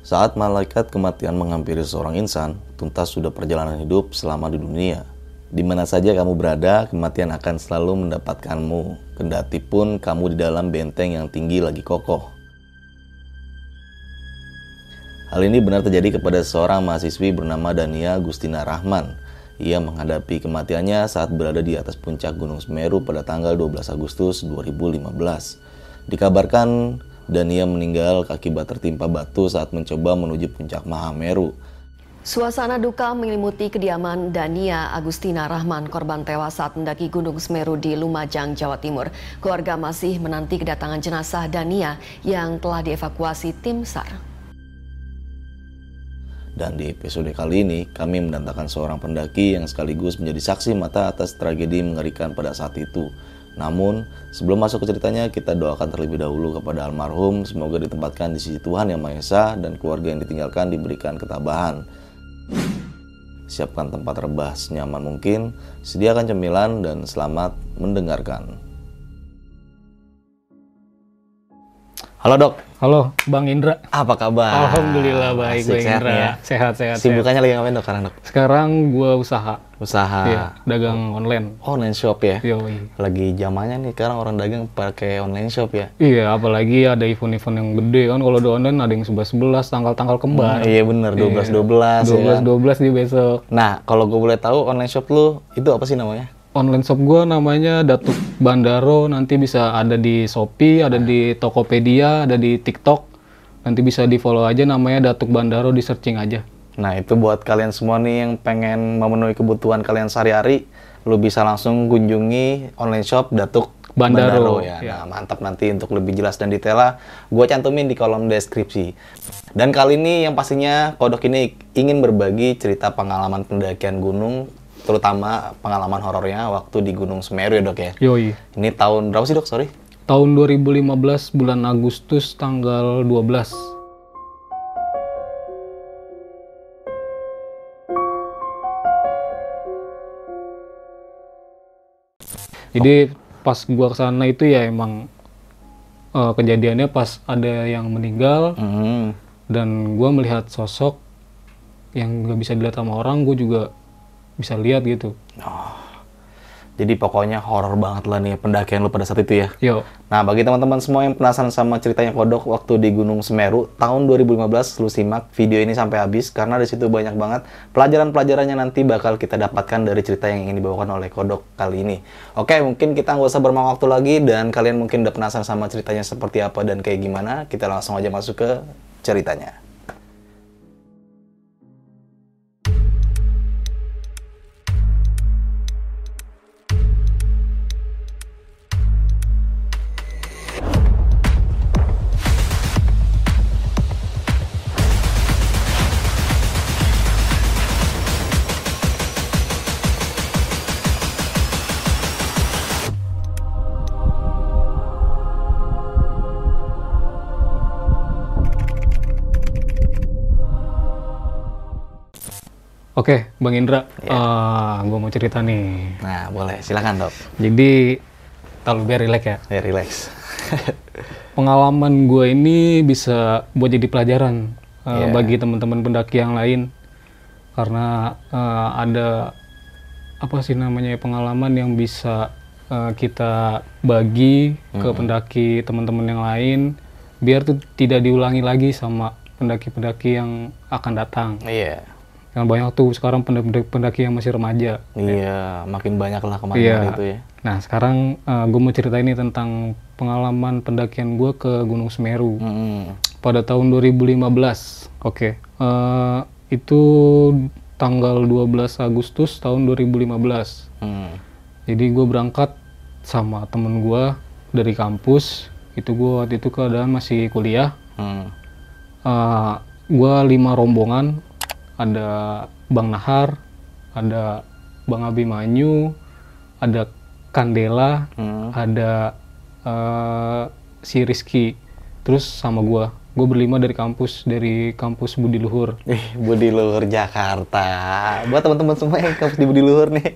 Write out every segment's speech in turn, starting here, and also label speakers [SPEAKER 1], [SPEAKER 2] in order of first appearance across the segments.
[SPEAKER 1] Saat malaikat kematian menghampiri seorang insan, tuntas sudah perjalanan hidup selama di dunia. Di mana saja kamu berada, kematian akan selalu mendapatkanmu, kendati pun kamu di dalam benteng yang tinggi lagi kokoh. Hal ini benar terjadi kepada seorang mahasiswi bernama Dania Gustina Rahman. Ia menghadapi kematiannya saat berada di atas puncak Gunung Semeru pada tanggal 12 Agustus 2015. Dikabarkan Dania meninggal akibat tertimpa batu saat mencoba menuju puncak Mahameru.
[SPEAKER 2] Suasana duka menyelimuti kediaman Dania Agustina Rahman, korban tewas saat mendaki Gunung Semeru di Lumajang, Jawa Timur. Keluarga masih menanti kedatangan jenazah Dania yang telah dievakuasi tim SAR.
[SPEAKER 1] Dan di episode kali ini, kami mendatangkan seorang pendaki yang sekaligus menjadi saksi mata atas tragedi mengerikan pada saat itu. Namun, sebelum masuk ke ceritanya, kita doakan terlebih dahulu kepada almarhum, semoga ditempatkan di sisi Tuhan Yang Maha Esa dan keluarga yang ditinggalkan diberikan ketabahan. Siapkan tempat rebah senyaman mungkin, sediakan cemilan, dan selamat mendengarkan. Halo dok.
[SPEAKER 3] Halo Bang Indra.
[SPEAKER 1] Apa kabar?
[SPEAKER 3] Alhamdulillah baik
[SPEAKER 1] Asik,
[SPEAKER 3] Bang
[SPEAKER 1] sehat
[SPEAKER 3] Indra.
[SPEAKER 1] ya?
[SPEAKER 3] Sehat sehat.
[SPEAKER 1] Sibukannya lagi ngapain dok sekarang dok?
[SPEAKER 3] Sekarang gua usaha.
[SPEAKER 1] Usaha
[SPEAKER 3] Iya, dagang online.
[SPEAKER 1] online shop ya?
[SPEAKER 3] Yoi.
[SPEAKER 1] Lagi zamannya nih sekarang orang dagang pakai online shop ya?
[SPEAKER 3] Iya, apalagi ada event-event yang gede kan. Kalau di online ada yang 11-11, tanggal-tanggal kembar.
[SPEAKER 1] iya bener, 12-12 ya
[SPEAKER 3] 12
[SPEAKER 1] kan?
[SPEAKER 3] 12 di besok.
[SPEAKER 1] Nah, kalau gue boleh tahu online shop lu itu apa sih namanya?
[SPEAKER 3] Online shop gua namanya Datuk Bandaro. Nanti bisa ada di Shopee, ada di Tokopedia, ada di TikTok. Nanti bisa di follow aja namanya Datuk Bandaro di searching aja.
[SPEAKER 1] Nah, itu buat kalian semua nih yang pengen memenuhi kebutuhan kalian sehari-hari, lu bisa langsung kunjungi online shop Datuk
[SPEAKER 3] Bandaro,
[SPEAKER 1] ya.
[SPEAKER 3] ya.
[SPEAKER 1] Nah, mantap nanti untuk lebih jelas dan detailnya gua cantumin di kolom deskripsi. Dan kali ini yang pastinya Kodok ini ingin berbagi cerita pengalaman pendakian gunung, terutama pengalaman horornya waktu di Gunung Semeru ya, Dok ya.
[SPEAKER 3] Yoi.
[SPEAKER 1] Ini tahun berapa sih, Dok? Sorry.
[SPEAKER 3] Tahun 2015 bulan Agustus tanggal 12. Jadi pas gua ke sana itu ya emang eh, kejadiannya pas ada yang meninggal
[SPEAKER 1] Hmm.
[SPEAKER 3] dan gua melihat sosok yang nggak bisa dilihat sama orang, gue juga bisa lihat gitu.
[SPEAKER 1] Jadi pokoknya horor banget lah nih pendakian lu pada saat itu ya.
[SPEAKER 3] Yo,
[SPEAKER 1] Nah, bagi teman-teman semua yang penasaran sama ceritanya Kodok waktu di Gunung Semeru tahun 2015, lu simak video ini sampai habis karena di situ banyak banget pelajaran-pelajarannya nanti bakal kita dapatkan dari cerita yang ingin dibawakan oleh Kodok kali ini. Oke, mungkin kita nggak usah bermain waktu lagi dan kalian mungkin udah penasaran sama ceritanya seperti apa dan kayak gimana, kita langsung aja masuk ke ceritanya.
[SPEAKER 3] Oke, Bang Indra, gue mau cerita nih.
[SPEAKER 1] Nah, boleh, silakan dok.
[SPEAKER 3] Jadi, kalau biar rileks ya.
[SPEAKER 1] Ya, relax.
[SPEAKER 3] Pengalaman gue ini bisa buat jadi pelajaran uh,
[SPEAKER 1] Iya.
[SPEAKER 3] bagi teman-teman pendaki yang lain, karena uh, ada apa sih namanya ya, pengalaman yang bisa uh, kita bagi ke pendaki teman-teman yang lain, biar tuh tidak diulangi lagi sama pendaki-pendaki yang akan datang.
[SPEAKER 1] Iya.
[SPEAKER 3] Yang banyak tuh sekarang pendaki-pendaki yang masih remaja.
[SPEAKER 1] Iya, makin banyak lah kemarin
[SPEAKER 3] Iya.
[SPEAKER 1] itu ya.
[SPEAKER 3] Nah sekarang gue mau cerita ini tentang pengalaman pendakian gue ke Gunung Semeru
[SPEAKER 1] Mm-mm.
[SPEAKER 3] pada tahun 2015. Oke, eh, itu tanggal 12 Agustus tahun 2015.
[SPEAKER 1] Hmm.
[SPEAKER 3] Jadi gue berangkat sama temen gue dari kampus. Itu gue waktu itu keadaan masih kuliah.
[SPEAKER 1] Hmm.
[SPEAKER 3] Eh, gue lima rombongan. Ada Bang Nahar, ada Bang Abimanyu, ada Kandela,
[SPEAKER 1] Hmm.
[SPEAKER 3] ada eh, si Rizky, terus sama gua. Gue berlima dari kampus, dari kampus Budi Luhur.
[SPEAKER 1] Ih, Budi Luhur Jakarta. Buat teman-teman semua yang kampus di Budi Luhur nih.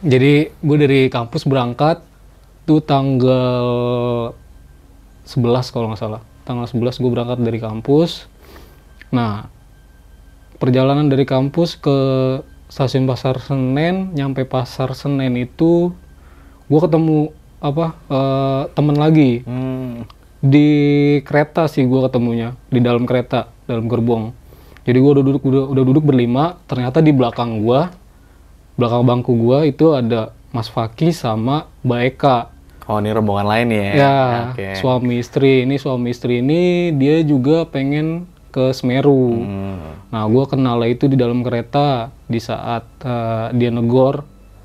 [SPEAKER 3] Jadi gue dari kampus berangkat tuh tanggal 11 kalau nggak salah. Tanggal 11 gue berangkat dari kampus. Nah, perjalanan dari kampus ke stasiun Pasar Senen, nyampe Pasar Senen itu gue ketemu apa eh, temen lagi
[SPEAKER 4] Hmm.
[SPEAKER 3] di kereta sih gue ketemunya di dalam kereta dalam gerbong. Jadi gue udah duduk udah, udah duduk berlima, ternyata di belakang gue, belakang bangku gue itu ada Mas Faki sama Mbak Eka.
[SPEAKER 4] Oh ini rombongan lain ya?
[SPEAKER 3] Ya,
[SPEAKER 4] Oke.
[SPEAKER 3] suami istri ini suami istri ini dia juga pengen ke Semeru.
[SPEAKER 4] Hmm.
[SPEAKER 3] Nah, gue kenal lah itu di dalam kereta di saat eh, dia negor,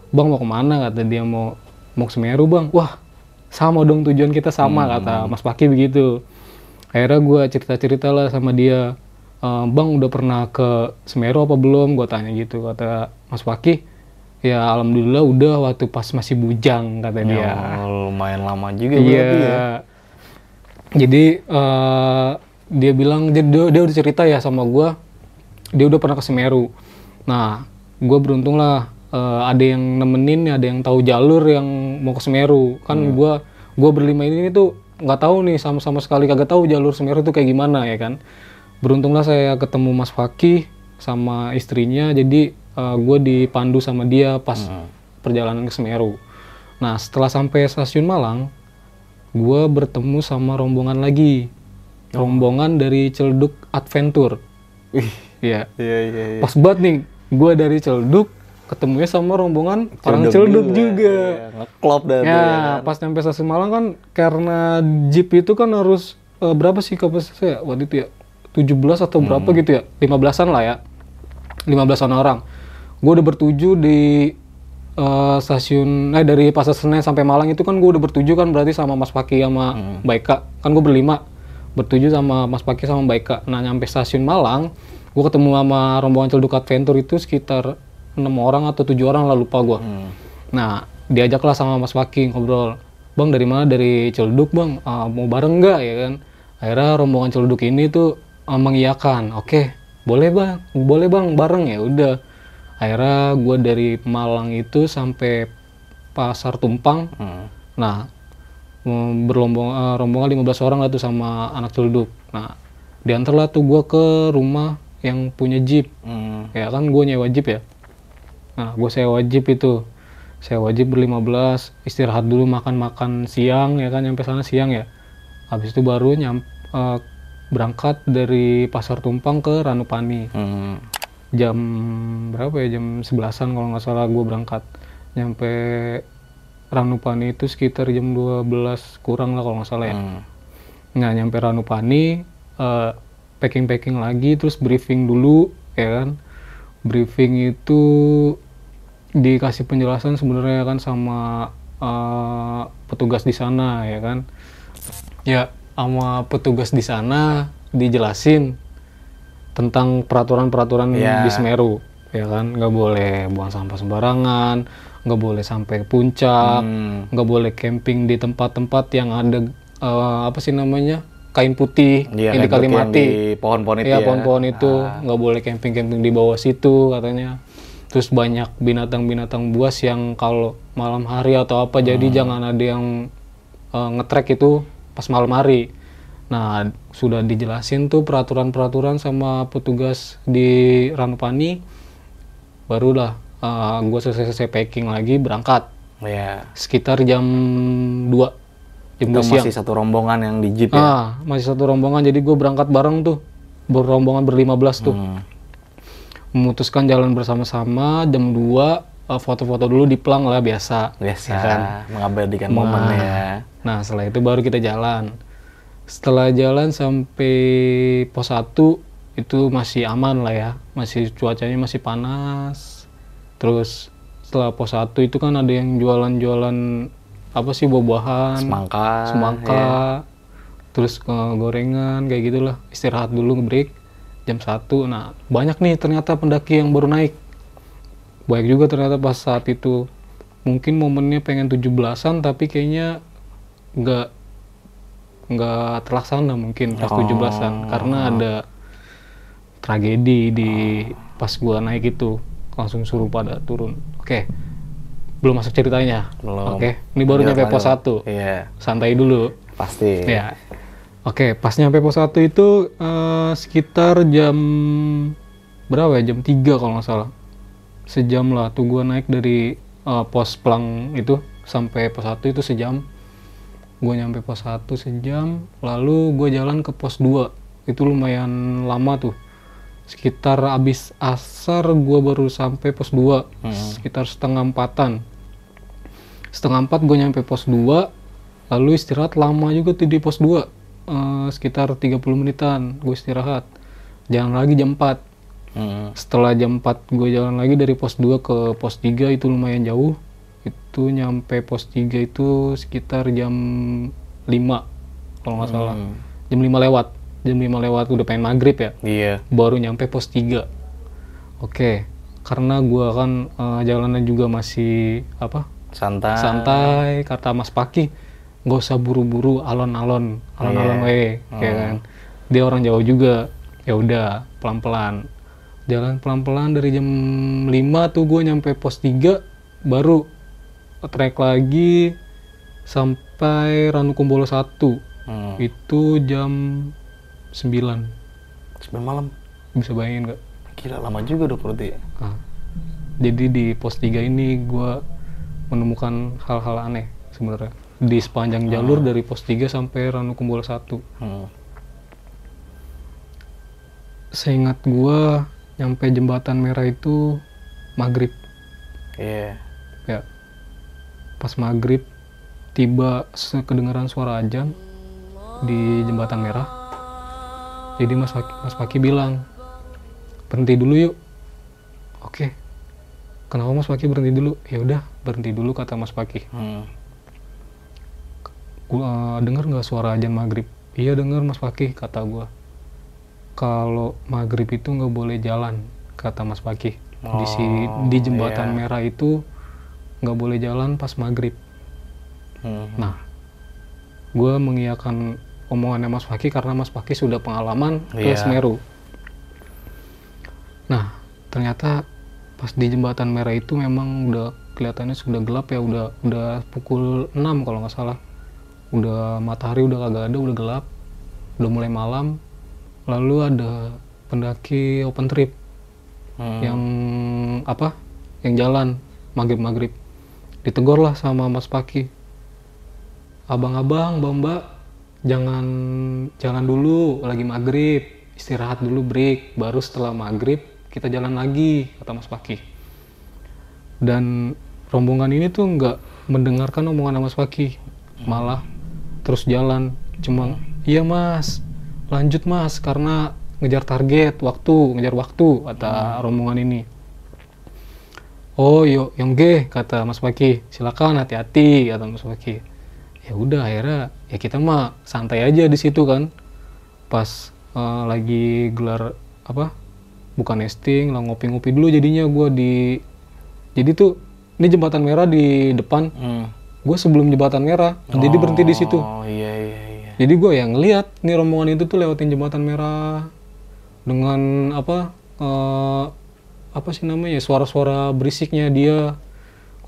[SPEAKER 3] bang mau ke mana? Kata dia mau mau ke Semeru bang. Wah, sama dong tujuan kita sama kata Mas Paki begitu. Akhirnya gue cerita-cerita lah sama dia, "Eh, bang udah pernah ke Semeru apa belum? Gue tanya gitu kata Mas Paki. Ya alhamdulillah udah waktu pas masih bujang kata dia.
[SPEAKER 4] Oh, lumayan lama juga
[SPEAKER 3] Iya.
[SPEAKER 4] berarti ya.
[SPEAKER 3] Jadi eh, dia bilang dia, dia dia udah cerita ya sama gua, dia udah pernah ke Semeru. Nah, gue beruntung lah eh, ada yang nemenin, ada yang tahu jalur yang mau ke Semeru. Kan gua gua berlima ini tuh nggak tahu nih sama-sama sekali kagak tahu jalur Semeru tuh kayak gimana ya kan. Beruntunglah saya ketemu Mas Fakih sama istrinya, jadi gue dipandu sama dia pas perjalanan ke Semeru. Nah, setelah sampai stasiun Malang, gue bertemu sama rombongan lagi. Rombongan dari Celduk Adventure.
[SPEAKER 4] Wih,
[SPEAKER 3] Iya.
[SPEAKER 4] iya iya iya.
[SPEAKER 3] Pas banget nih, gue dari Celduk ketemunya sama rombongan orang Celduk juga.
[SPEAKER 4] Iya, Ngeklop dah
[SPEAKER 3] Ya,
[SPEAKER 4] ya kan.
[SPEAKER 3] pas nyampe stasiun Malang kan karena jeep itu kan harus eh, berapa sih kapasitasnya waktu itu ya? 17 atau berapa
[SPEAKER 4] Hmm.
[SPEAKER 3] gitu ya? 15-an lah ya. 15-an orang. Gue udah bertuju di eh, stasiun eh dari Pasar Senen sampai Malang itu kan gue udah bertuju kan berarti sama Mas Paki sama
[SPEAKER 4] Hmm.
[SPEAKER 3] Mbak Eka. Kan gue berlima bertuju sama Mas Paki sama Mbak Eka. Nah, nyampe stasiun Malang, gue ketemu sama rombongan Celduk Adventure itu sekitar enam orang atau tujuh orang lah lupa gue.
[SPEAKER 4] Hmm.
[SPEAKER 3] Nah, diajaklah sama Mas Paki ngobrol. Bang dari mana? Dari Celduk bang. Ah, mau bareng nggak ya kan? Akhirnya rombongan Celduk ini tuh ah, mengiyakan. Oke, boleh bang, boleh bang bareng ya udah. Akhirnya gue dari Malang itu sampai Pasar Tumpang.
[SPEAKER 4] Hmm.
[SPEAKER 3] Nah, berlombong eh, rombongan 15 orang lah tuh sama anak Celduk. Nah, diantarlah tuh gue ke rumah yang punya jeep.
[SPEAKER 4] Hmm.
[SPEAKER 3] ya kan gue nyewa jeep ya? Nah gue sewa jeep itu. Sewa jeep berlima belas istirahat dulu makan makan siang ya kan nyampe sana siang ya? Habis itu baru nyam eh, berangkat dari pasar tumpang ke Ranupani.
[SPEAKER 4] Hmm.
[SPEAKER 3] jam berapa ya? Jam 11an kalau nggak salah gue berangkat. Nyampe Ranupani itu sekitar jam 12 kurang lah kalau nggak salah ya
[SPEAKER 4] Hmm.
[SPEAKER 3] Nah, nyampe Ranupani, eh, packing-packing lagi, terus briefing dulu, ya kan. Briefing itu dikasih penjelasan sebenarnya kan sama eh, petugas di sana, ya kan. Ya, sama petugas di sana dijelasin tentang peraturan-peraturan
[SPEAKER 4] Iya.
[SPEAKER 3] di Semeru, ya kan. Nggak boleh buang sampah sembarangan, nggak boleh sampai puncak,
[SPEAKER 4] Hmm.
[SPEAKER 3] nggak boleh camping di tempat-tempat yang ada eh, apa sih namanya kain putih
[SPEAKER 4] Iya,
[SPEAKER 3] yang di
[SPEAKER 4] kayak
[SPEAKER 3] kali
[SPEAKER 4] yang
[SPEAKER 3] mati
[SPEAKER 4] di pohon-pohon itu
[SPEAKER 3] Iya,
[SPEAKER 4] ya.
[SPEAKER 3] pohon-pohon itu nggak boleh camping-camping di bawah situ katanya terus banyak binatang-binatang buas yang kalau malam hari atau apa jadi
[SPEAKER 4] Hmm.
[SPEAKER 3] jangan ada yang eh, ngetrek itu pas malam hari nah sudah dijelasin tuh peraturan-peraturan sama petugas di Ranupani barulah gue selesai-selesai packing lagi berangkat
[SPEAKER 4] Iya.
[SPEAKER 3] sekitar jam 2 jam
[SPEAKER 4] Itu
[SPEAKER 3] 2 siang.
[SPEAKER 4] masih satu rombongan yang di jeep ya.
[SPEAKER 3] Ah, masih satu rombongan jadi gue berangkat bareng tuh. Berombongan berlima belas tuh.
[SPEAKER 4] Hmm.
[SPEAKER 3] Memutuskan jalan bersama-sama jam 2 eh, foto-foto dulu di plang lah biasa.
[SPEAKER 4] Biasa
[SPEAKER 3] ya kan?
[SPEAKER 4] mengabadikan momen ya.
[SPEAKER 3] Nah, setelah itu baru kita jalan. Setelah jalan sampai pos 1 itu masih aman lah ya. Masih cuacanya masih panas. Terus setelah pos 1 itu kan ada yang jualan-jualan apa sih buah-buahan,
[SPEAKER 4] Semangka.
[SPEAKER 3] semangka,
[SPEAKER 4] ya.
[SPEAKER 3] terus eh, gorengan kayak gitulah. Istirahat dulu break jam 1. Nah, banyak nih ternyata pendaki yang baru naik. Banyak juga ternyata pas saat itu. Mungkin momennya pengen 17-an tapi kayaknya nggak nggak terlaksana mungkin pas
[SPEAKER 4] Oh.
[SPEAKER 3] 17-an karena ada tragedi di pas gua naik itu langsung suruh pada turun. Oke. Belum masuk ceritanya.
[SPEAKER 4] Belum.
[SPEAKER 3] Oke. Ini baru
[SPEAKER 4] Lanjut,
[SPEAKER 3] nyampe pos. 1.
[SPEAKER 4] Iya,
[SPEAKER 3] Santai dulu.
[SPEAKER 4] pasti.
[SPEAKER 3] Ya. Oke, pas nyampe pos 1 itu eh, sekitar jam berapa ya? Jam 3 kalau nggak salah. Sejam lah tuh gua naik dari eh, pos pelang itu sampai pos 1 itu sejam. Gue nyampe pos 1 sejam, lalu gue jalan ke pos 2. Itu lumayan lama tuh. Sekitar abis asar gue baru sampai pos 2. Sekitar setengah empatan. Setengah empat gue nyampe pos 2, lalu istirahat lama juga tuh di pos 2. Eh, sekitar 30 menitan gue istirahat. Jalan lagi jam 4
[SPEAKER 4] Hmm.
[SPEAKER 3] setelah jam 4 gue jalan lagi dari pos 2 ke pos 3 itu lumayan jauh itu nyampe pos 3 itu sekitar jam 5 kalau nggak salah jam 5 lewat jam 5 lewat udah pengen maghrib ya
[SPEAKER 4] Iya.
[SPEAKER 3] baru nyampe pos 3 oke karena gua kan eh, jalannya juga masih apa
[SPEAKER 4] Santai.
[SPEAKER 3] santai kata Mas Paki nggak usah buru-buru alon-alon alon-alon
[SPEAKER 4] Iya.
[SPEAKER 3] we kayak kan dia orang Jawa juga ya udah pelan-pelan jalan pelan-pelan dari jam 5 tuh gue nyampe pos 3 baru trek lagi sampai Ranukumbolo 1
[SPEAKER 4] Hmm.
[SPEAKER 3] itu jam 9
[SPEAKER 4] Sampai malam.
[SPEAKER 3] bisa bayangin nggak
[SPEAKER 4] Gila lama juga dong berarti.
[SPEAKER 3] Ah. jadi di pos 3 ini gue menemukan hal-hal aneh sebenarnya di sepanjang jalur dari pos 3 sampai Ranukumbolo 1
[SPEAKER 4] Hmm.
[SPEAKER 3] seingat gue nyampe jembatan merah itu maghrib
[SPEAKER 4] Iya.
[SPEAKER 3] ya pas maghrib tiba sekedengaran suara ajan di jembatan merah jadi mas Paki, mas Paki bilang berhenti dulu yuk. Oke. Kenapa mas Paki berhenti dulu? Ya udah berhenti dulu kata mas Paki
[SPEAKER 4] Hmm.
[SPEAKER 3] gua dengar nggak suara ajan maghrib? Iya dengar mas Paki kata gua. Kalau maghrib itu nggak boleh jalan kata mas Paki di si
[SPEAKER 4] Oh,
[SPEAKER 3] di jembatan
[SPEAKER 4] iya.
[SPEAKER 3] merah itu nggak boleh jalan pas maghrib.
[SPEAKER 4] Hmm.
[SPEAKER 3] nah gue mengiyakan omongannya mas Paki karena mas Paki sudah pengalaman ke
[SPEAKER 4] Iya.
[SPEAKER 3] Semeru. Nah ternyata pas di jembatan merah itu memang udah kelihatannya sudah gelap ya udah udah pukul 6 kalau nggak salah. Udah matahari udah kagak ada udah gelap udah mulai malam. Lalu ada pendaki open trip
[SPEAKER 4] Hmm.
[SPEAKER 3] yang apa? Yang jalan maghrib maghrib ditegur lah sama Mas Paki abang-abang mbak-mbak jangan jalan dulu lagi maghrib. Istirahat dulu break. Baru setelah maghrib kita jalan lagi kata Mas Paki dan rombongan ini tuh nggak mendengarkan omongan Mas Paki malah terus jalan. Cuma iya mas. Lanjut mas. Karena ngejar target waktu ngejar waktu kata rombongan ini. Oh yuk yang G kata Mas Paki silakan hati-hati kata Mas Paki ya udah akhirnya ya kita mah santai aja di situ kan pas eh, lagi gelar apa bukan nesting lah ngopi-ngopi dulu jadinya gua di jadi tuh ini jembatan merah di depan
[SPEAKER 4] Hmm.
[SPEAKER 3] gue sebelum jembatan merah jadi berhenti di situ
[SPEAKER 4] Oh iya iya iya.
[SPEAKER 3] jadi gue yang ngeliat nih rombongan itu tuh lewatin jembatan merah dengan apa eh, apa sih namanya suara-suara berisiknya dia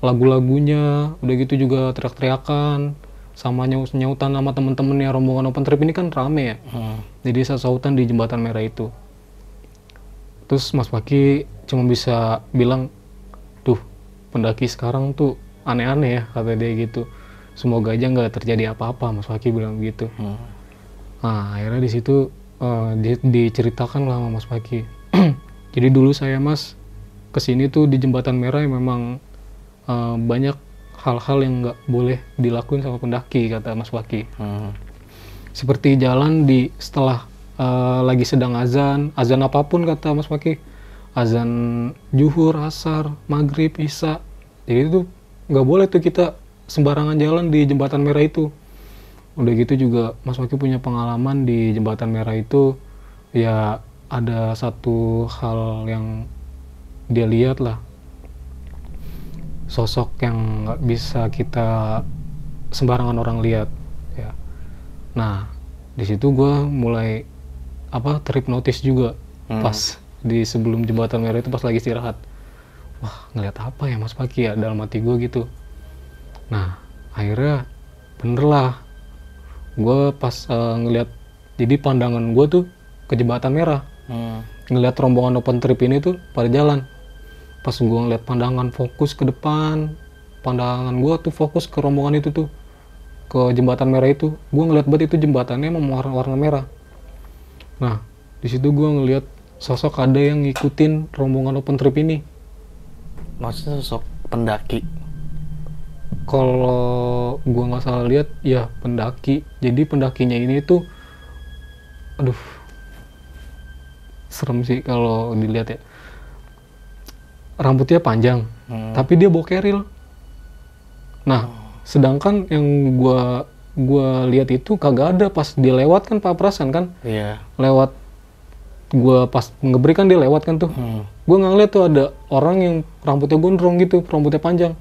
[SPEAKER 3] lagu-lagunya udah gitu juga teriak-teriakan sama nyaut nyautan sama temen-temennya rombongan open trip ini kan rame ya.
[SPEAKER 4] Hmm.
[SPEAKER 3] jadi sautan di jembatan merah itu. Terus Mas Paki cuma bisa bilang tuh pendaki sekarang tuh aneh-aneh ya kata dia gitu. Semoga aja nggak terjadi apa-apa Mas Paki bilang gitu.
[SPEAKER 4] Hmm.
[SPEAKER 3] nah akhirnya di situ eh, di- diceritakan lah sama Mas Paki. Jadi dulu saya Mas ke sini tuh di jembatan merah yang memang eh, banyak hal-hal yang nggak boleh dilakuin sama pendaki kata Mas Paki
[SPEAKER 4] Hmm.
[SPEAKER 3] seperti jalan di setelah eh, lagi sedang azan azan apa pun kata Mas Paki azan juhur asar maghrib isya. Jadi itu nggak boleh tuh kita sembarangan jalan di jembatan merah itu. Udah gitu juga Mas Paki punya pengalaman di jembatan merah itu ya ada satu hal yang dia lihat lah sosok yang nggak bisa kita sembarangan orang lihat ya. Nah di situ gue mulai apa terhipnotis juga
[SPEAKER 4] Hmm.
[SPEAKER 3] pas di sebelum jembatan merah itu pas lagi istirahat. Wah ngeliat apa ya Mas Paki ya dalam hati gue gitu. Nah akhirnya bener lah gue pas eh, ngeliat jadi pandangan gue tuh ke jembatan merah.
[SPEAKER 4] Hmm.
[SPEAKER 3] ngelihat rombongan open trip ini tuh pada jalan pas gue ngeliat pandangan fokus ke depan pandangan gue tuh fokus ke rombongan itu tuh ke jembatan merah itu. Gue ngeliat banget itu jembatannya emang warna, warna merah. Nah di situ gue ngeliat sosok ada yang ngikutin rombongan open trip ini.
[SPEAKER 4] Maksudnya sosok pendaki.
[SPEAKER 3] kalau gua nggak salah lihat ya pendaki. Jadi pendakinya ini tuh aduh serem sih kalau dilihat ya rambutnya panjang
[SPEAKER 4] Hmm.
[SPEAKER 3] tapi dia bawa keril. Nah sedangkan yang gua gua lihat itu kagak ada. Pas dia lewat kan paprasan kan?
[SPEAKER 4] Iya.
[SPEAKER 3] lewat gua pas ngeberi kan dia lewat kan tuh.
[SPEAKER 4] Hmm.
[SPEAKER 3] gue nggak ngeliat tuh ada orang yang rambutnya gondrong gitu rambutnya panjang.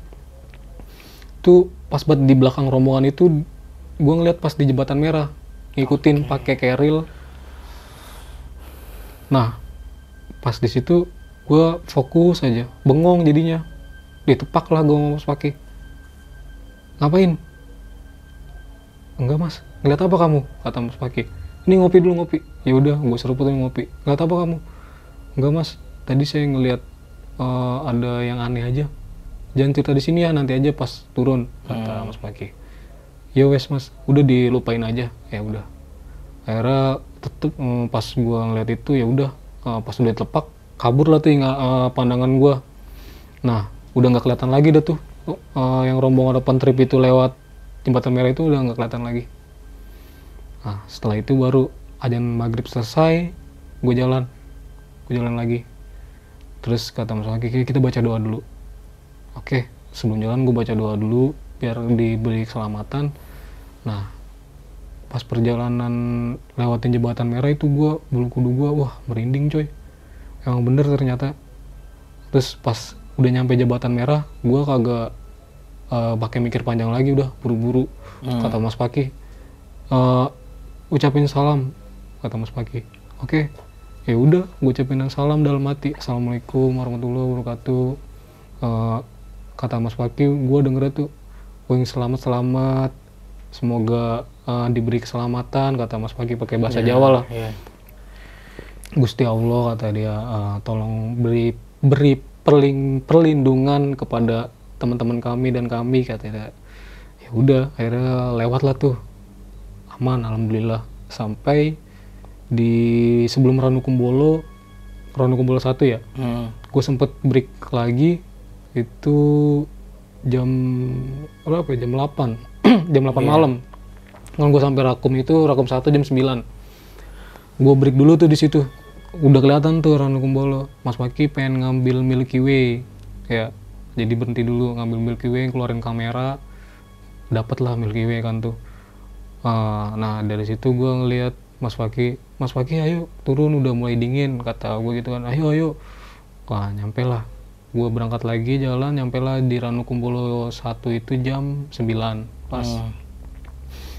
[SPEAKER 3] Tuh pas banget di belakang rombongan itu gue ngeliat pas di jembatan merah ngikutin pakai keril. Nah pas di situ gue fokus aja bengong jadinya. Ditepak lah gue mau pakai ngapain? Enggak mas. Ngeliat apa kamu? Kata mas Paki ini ngopi dulu ngopi. Ya udah gue seruputin ngopi. Ngeliat apa kamu? Enggak mas. Tadi saya ngeliat eh, ada yang aneh aja. Jangan cerita di sini ya nanti aja pas turun kata mas Paki ya wes mas. Udah dilupain aja. Ya udah. Akhirnya tetep mm, pas gua ngeliat itu ya udah eh, pas udah telepak kabur lah tuh yang, eh, pandangan gua. Nah udah nggak kelihatan lagi dah tuh eh, yang rombongan open trip itu lewat jembatan merah itu udah nggak kelihatan lagi. Nah setelah itu baru ajan maghrib selesai gue jalan. Gue jalan lagi. Terus kata mas Waki kita baca doa dulu. Oke sebelum jalan gue baca doa dulu biar diberi keselamatan. Nah pas perjalanan lewatin jembatan merah itu gue bulu kudu gue wah merinding coy emang bener ternyata. Terus pas udah nyampe jembatan merah gue kagak eh, pakai mikir panjang lagi udah buru-buru kata Mas Paki. "Eh, ucapin salam kata Mas Paki. Oke ya udah gue ucapin salam dalam hati. Assalamualaikum warahmatullahi wabarakatuh. Eh, kata Mas Paki gue denger tuh wing selamat selamat. Semoga eh, diberi keselamatan kata Mas Paki pakai bahasa Jawa lah.
[SPEAKER 4] Iya.
[SPEAKER 3] Gusti Allah kata dia "eh, tolong beri beri perling, perlindungan kepada teman-teman kami dan kami kata dia. Ya udah akhirnya lewat lah tuh. Aman alhamdulillah. Sampai di sebelum Ranukumbolo Ranukumbolo satu ya
[SPEAKER 4] Hmm.
[SPEAKER 3] gue sempet break lagi itu jam berapa ya? jam 8 jam 8 malam. Kan gue sampai Rakum itu Rakum 1 jam 9 gue break dulu tuh di situ udah kelihatan tuh Ranukumbolo Mas Maki pengen ngambil Milky Way. Ya jadi berhenti dulu ngambil Milky Way keluarin kamera. Dapet lah Milky Way kan tuh. Ah, nah dari situ gue ngeliat Mas Paki, Mas Paki ayo turun udah mulai dingin kata gue gitu kan, ayo ayo, wah nyampe lah, gue berangkat lagi jalan nyampe lah di Ranukumbolo 1 itu jam 9 pas.
[SPEAKER 4] Hmm.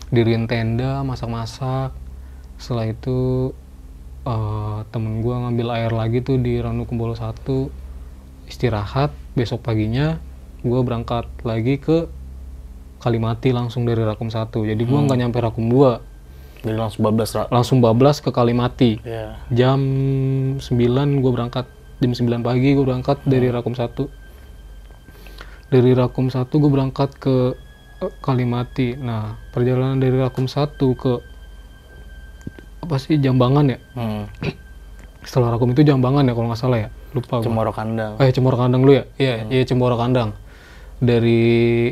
[SPEAKER 3] diriin tenda masak-masak, setelah itu eh, temen gue ngambil air lagi tuh di Ranukumbolo 1 istirahat, besok paginya gue berangkat lagi ke Kalimati langsung dari Rakum 1 jadi gue nggak nyampe Rakum 2
[SPEAKER 4] Jadi langsung bablas
[SPEAKER 3] langsung bablas ke Kalimati.
[SPEAKER 4] Iya.
[SPEAKER 3] jam 9 gue berangkat jam 9 pagi gue berangkat dari Rakum 1 dari Rakum 1 gue berangkat ke eh, Kalimati. Nah perjalanan dari Rakum 1 ke apa sih Jambangan ya
[SPEAKER 4] Hmm.
[SPEAKER 3] setelah Rakum itu Jambangan ya kalau nggak salah ya lupa gue
[SPEAKER 4] Cemoro kandang.
[SPEAKER 3] Eh Cemoro Kandang dulu ya? Iya, iya Cemoro Kandang. Dari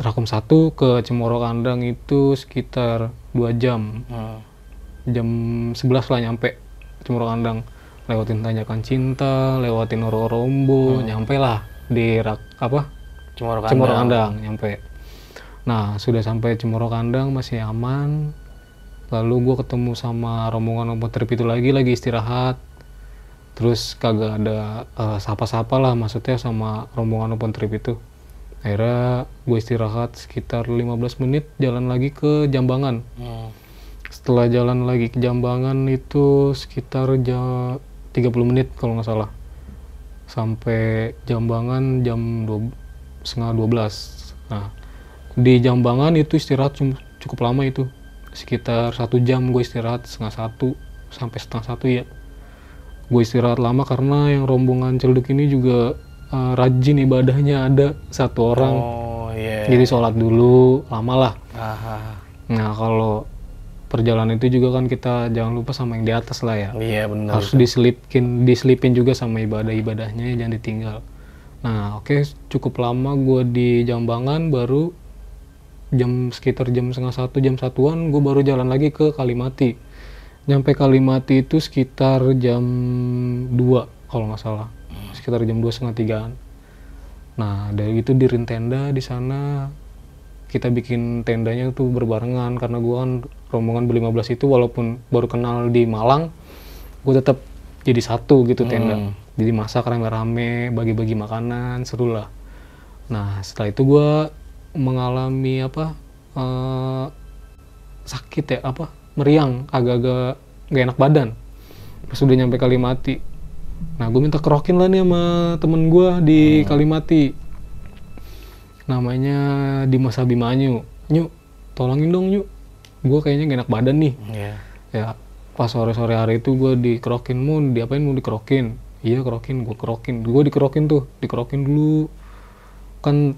[SPEAKER 3] Rakum 1 ke Cemoro Kandang itu sekitar 2 jam.
[SPEAKER 4] Hmm.
[SPEAKER 3] Jam 11 lah nyampe Cemoro Kandang. Lewatin Tanjakan Cinta, lewatin Rorombo, nyampe lah di rak apa?
[SPEAKER 4] Cemoro kandang.
[SPEAKER 3] Cemoro Kandang nyampe. Nah, sudah sampai Cemoro Kandang masih aman. Lalu gue ketemu sama rombongan obat trip itu lagi lagi istirahat. Terus kagak ada eh, sapa-sapa lah maksudnya sama rombongan open trip itu. Akhirnya gue istirahat sekitar 15 menit jalan lagi ke Jambangan.
[SPEAKER 4] Hmm.
[SPEAKER 3] Setelah jalan lagi ke Jambangan itu sekitar jam 30 menit kalau nggak salah. Sampai Jambangan jam 2, setengah 12. Nah, di Jambangan itu istirahat cukup lama itu. Sekitar satu jam gue istirahat setengah satu sampai setengah satu ya gue istirahat lama karena yang rombongan celduk ini juga uh, rajin ibadahnya ada satu orang
[SPEAKER 1] Oh iya.
[SPEAKER 3] jadi sholat dulu lama lah
[SPEAKER 1] Aha.
[SPEAKER 3] nah kalau perjalanan itu juga kan kita jangan lupa sama yang di atas lah ya
[SPEAKER 1] Iya benar.
[SPEAKER 3] harus diselipin diselipin juga sama ibadah ibadahnya jangan ditinggal nah oke cukup lama gue di Jambangan baru jam sekitar jam setengah satu jam satuan gue baru jalan lagi ke Kalimati. Nyampe Kalimati itu sekitar jam 2 kalau nggak salah. Sekitar jam dua setengah tigaan. Nah dari itu dirin tenda di sana. Kita bikin tendanya tuh berbarengan karena gue kan rombongan ber-15 itu walaupun baru kenal di Malang gue tetap jadi satu gitu tenda. Jadi masak rame-rame bagi-bagi makanan seru lah. Nah setelah itu gue mengalami apa eh, sakit ya apa meriang agak-agak gak enak badan. Pas udah nyampe Kalimati. Nah gue minta kerokin lah nih sama temen gue di Kalimati. Namanya Dimas Abimanyu. Nyu tolongin dong Nyu. Gue kayaknya gak enak badan nih.
[SPEAKER 1] Iya.
[SPEAKER 3] ya pas sore-sore hari itu gue dikerokin. Mau diapain mau dikerokin? Iya kerokin. Gue kerokin. Gue dikerokin tuh. Dikerokin dulu. Kan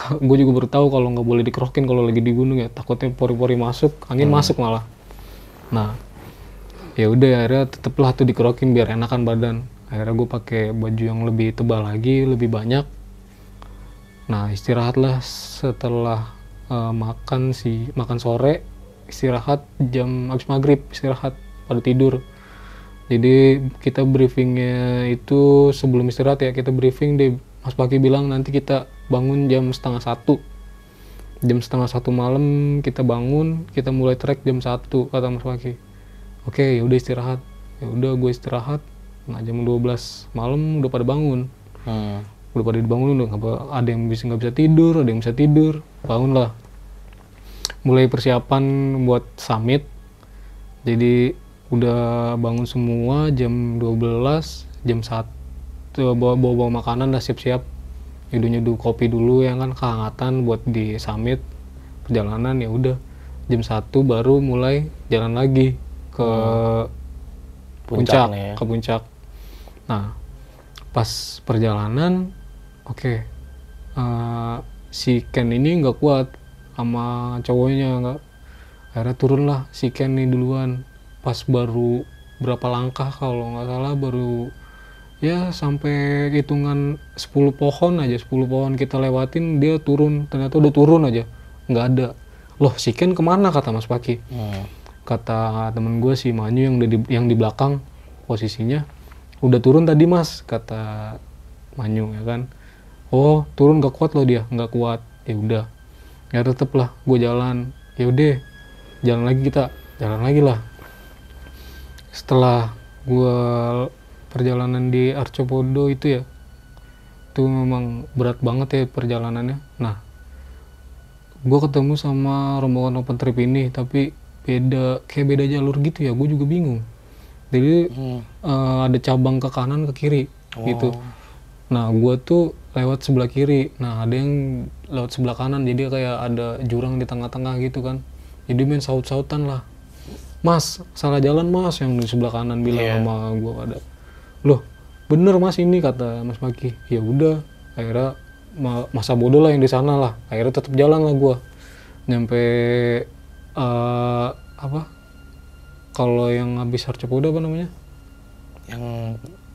[SPEAKER 3] gue juga baru tahu kalau nggak boleh dikerokin kalau lagi di gunung ya. Takutnya pori-pori masuk angin masuk malah. Nah ya udah akhirnya teteplah tuh dikerokin biar enakan badan. Akhirnya gue pakai baju yang lebih tebal lagi lebih banyak. Nah istirahatlah setelah eh, makan si makan sore istirahat jam habis maghrib istirahat pada tidur. Jadi kita briefingnya itu sebelum istirahat ya kita briefing deh. Mas Paki bilang nanti kita bangun jam setengah satu. Jam setengah satu malam kita bangun kita mulai trek jam satu kata Mas Paki oke ya udah istirahat. Ya udah gue istirahat. Nah jam 12 malam udah pada bangun.
[SPEAKER 1] Hmm.
[SPEAKER 3] udah pada dibangun udah apa- ada yang bisa nggak bisa tidur ada yang bisa tidur. Bangun lah. Mulai persiapan buat summit. Jadi udah bangun semua jam 12 jam 1 bawa bawa, bawa makanan dah siap-siap nyeduh nyeduh kopi dulu yang kan kehangatan buat di summit perjalanan ya udah. Jam 1 baru mulai jalan lagi ke puncak,
[SPEAKER 1] Puncak nih ya.
[SPEAKER 3] ke puncak. Nah pas perjalanan oke eh, si Ken ini nggak kuat sama cowoknya nggak akhirnya turun lah si Ken nih duluan. Pas baru berapa langkah kalau nggak salah baru ya sampai hitungan 10 pohon aja 10 pohon kita lewatin dia turun. Ternyata udah turun aja nggak ada. Loh si Ken ke mana? Kata Mas Paki.
[SPEAKER 1] Hmm.
[SPEAKER 3] kata temen gue si Manyu yang di yang di belakang posisinya udah turun tadi mas kata Manyu ya kan. Oh turun gak kuat loh dia nggak kuat. Ya udah. Ya tetep lah gue jalan. Ya udah jalan lagi kita jalan lagi lah. Setelah gue perjalanan di Arcopodo itu ya itu memang berat banget ya perjalanannya. Nah gue ketemu sama rombongan open trip ini tapi beda kayak beda jalur gitu ya gue juga bingung. Jadi
[SPEAKER 1] Hmm.
[SPEAKER 3] eh, ada cabang ke kanan ke kiri gitu. Nah gue tuh lewat sebelah kiri. Nah ada yang lewat sebelah kanan jadi kayak ada jurang di tengah-tengah gitu kan. Jadi main saut-sautan lah. Mas salah jalan mas yang di sebelah kanan bilang
[SPEAKER 1] Iya.
[SPEAKER 3] sama gue pada loh bener mas ini kata mas Maki. Ya udah akhirnya ma- masa bodoh lah yang di sana lah. Akhirnya tetap jalan lah gue nyampe eh, apa? Kalau yang habis Harcopoda apa namanya?
[SPEAKER 1] Yang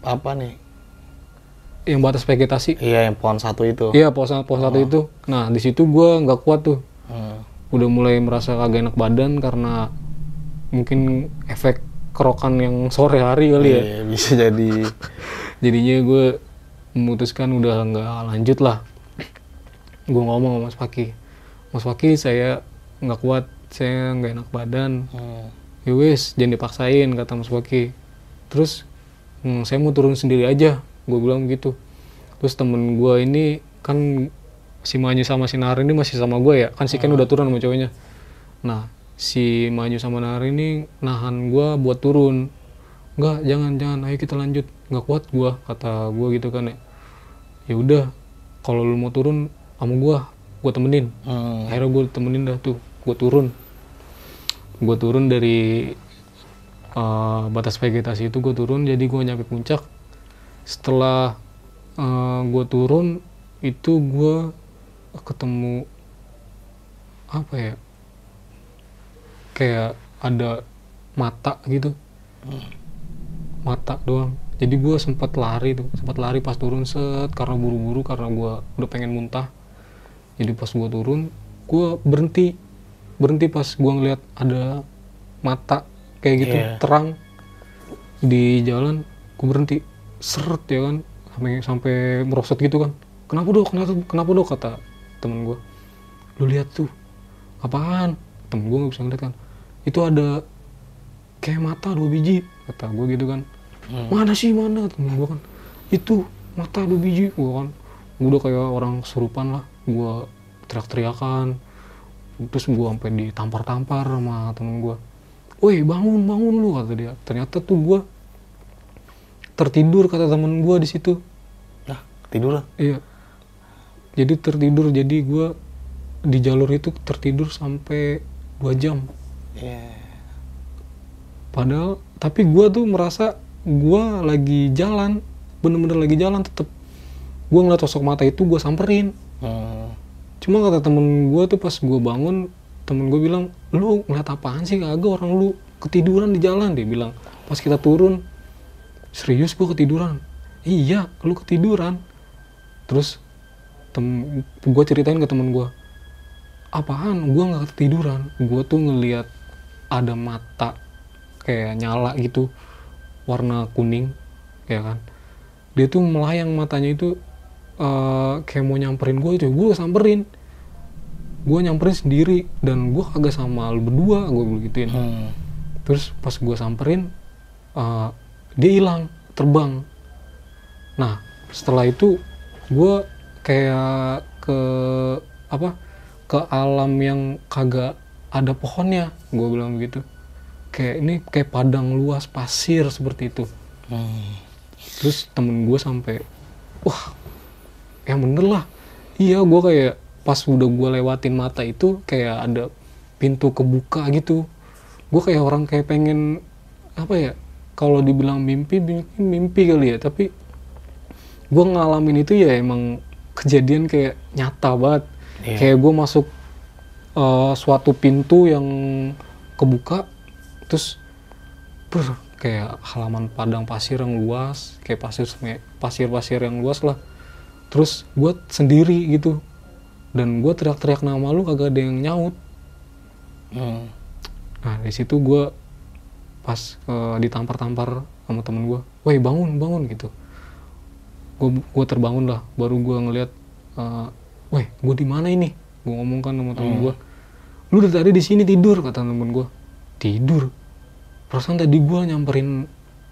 [SPEAKER 1] apa nih?
[SPEAKER 3] yang batas vegetasi.
[SPEAKER 1] Iya yang pohon satu itu.
[SPEAKER 3] iya pos pos satu itu. Nah di situ gue nggak kuat tuh.
[SPEAKER 1] Hmm.
[SPEAKER 3] udah mulai merasa kagak enak badan karena mungkin efek kerokan yang sore hari kali ya.
[SPEAKER 1] Iya, bisa jadi.
[SPEAKER 3] jadinya gue memutuskan udah nggak lanjut lah. Gue ngomong sama Mas Paki Mas Paki saya nggak kuat saya nggak enak badan.
[SPEAKER 1] Hmm.
[SPEAKER 3] ya jangan dipaksain kata Mas Paki terus "Hmm, saya mau turun sendiri aja. Gue bilang gitu. Terus temen gue ini kan si Manyu sama si Nahar ini masih sama gue ya. Kan si Ken udah turun sama cowoknya. Nah si Manyu sama Nahar ini nahan gue buat turun. Enggak jangan jangan ayo kita lanjut. Nggak kuat gue kata gue gitu kan ya. Ya udah kalau lu mau turun sama gue gue temenin.
[SPEAKER 1] Hmm.
[SPEAKER 3] akhirnya gue temenin dah tuh gue turun. Gue turun dari eh, batas vegetasi itu gue turun jadi gue nyampe puncak. Setelah gue turun itu gue ketemu apa ya kayak ada mata gitu. Mata doang. Jadi gue sempat lari tuh sempat lari pas turun set karena buru-buru karena gue udah pengen muntah. Jadi pas gue turun gue berhenti berhenti pas gue ngeliat ada mata kayak gitu
[SPEAKER 1] Iya.
[SPEAKER 3] terang di jalan gue berhenti. Seret ya kan sampai sampai merosot gitu kan. Kenapa dok? Kenapa kenapa dok? kata temen gue lu lihat tuh apaan? Temen gue nggak bisa ngeliat kan itu ada kayak mata dua biji kata gue gitu kan. Mana sih mana? Temen gue kan itu mata dua biji gue kan. Gue udah kayak orang kesurupan lah gue teriak-teriakan terus gue sampai ditampar-tampar sama temen gue woi bangun bangun lu kata dia. Ternyata tuh gue tertidur kata temen gue di situ.
[SPEAKER 1] Nah, tidur lah.
[SPEAKER 3] Iya. Jadi tertidur, jadi gue di jalur itu tertidur sampai dua jam.
[SPEAKER 1] Iya.
[SPEAKER 3] Padahal, tapi gue tuh merasa gue lagi jalan, bener-bener lagi jalan tetep. Gue ngeliat sosok mata itu gue samperin.
[SPEAKER 1] Hmm.
[SPEAKER 3] Cuma kata temen gue tuh pas gue bangun, temen gue bilang, lu ngeliat apaan sih kagak orang lu ketiduran di jalan dia bilang. Pas kita turun, serius gue ketiduran. Iya, lu ketiduran. Terus tem gue ceritain ke temen gue, apaan? Gue nggak ketiduran. Gue tuh ngeliat ada mata kayak nyala gitu, warna kuning, ya kan? Dia tuh melayang matanya itu eh, kayak mau nyamperin gue itu, gue samperin. Gue nyamperin sendiri dan gue kagak sama lu berdua, gue begituin.
[SPEAKER 1] Hmm.
[SPEAKER 3] Terus pas gue samperin, eh, dia hilang, terbang. Nah, setelah itu gue kayak ke apa? Ke alam yang kagak ada pohonnya, gue bilang begitu. Kayak ini kayak padang luas pasir seperti itu.
[SPEAKER 1] Hmm.
[SPEAKER 3] Terus temen gue sampai, wah, yang bener lah. Iya, gue kayak pas udah gue lewatin mata itu kayak ada pintu kebuka gitu. Gue kayak orang kayak pengen apa ya? Kalau dibilang mimpi, mimpi, mimpi kali ya. Tapi gue ngalamin itu ya emang kejadian kayak nyata banget.
[SPEAKER 1] Iya.
[SPEAKER 3] Kayak gue masuk eh, suatu pintu yang kebuka, terus ber kayak halaman padang pasir yang luas kayak pasir pasir pasir yang luas lah. Terus gue sendiri gitu dan gue teriak-teriak nama lu kagak ada yang nyaut.
[SPEAKER 1] Hmm.
[SPEAKER 3] nah di situ gue pas eh, ditampar-tampar sama temen gue woi bangun bangun gitu. Gue gue terbangun lah baru gue ngeliat eh, woi gue di mana ini? Gue ngomong kan sama temen gue lu dari tadi di sini tidur kata temen gue tidur? Perasaan tadi gue nyamperin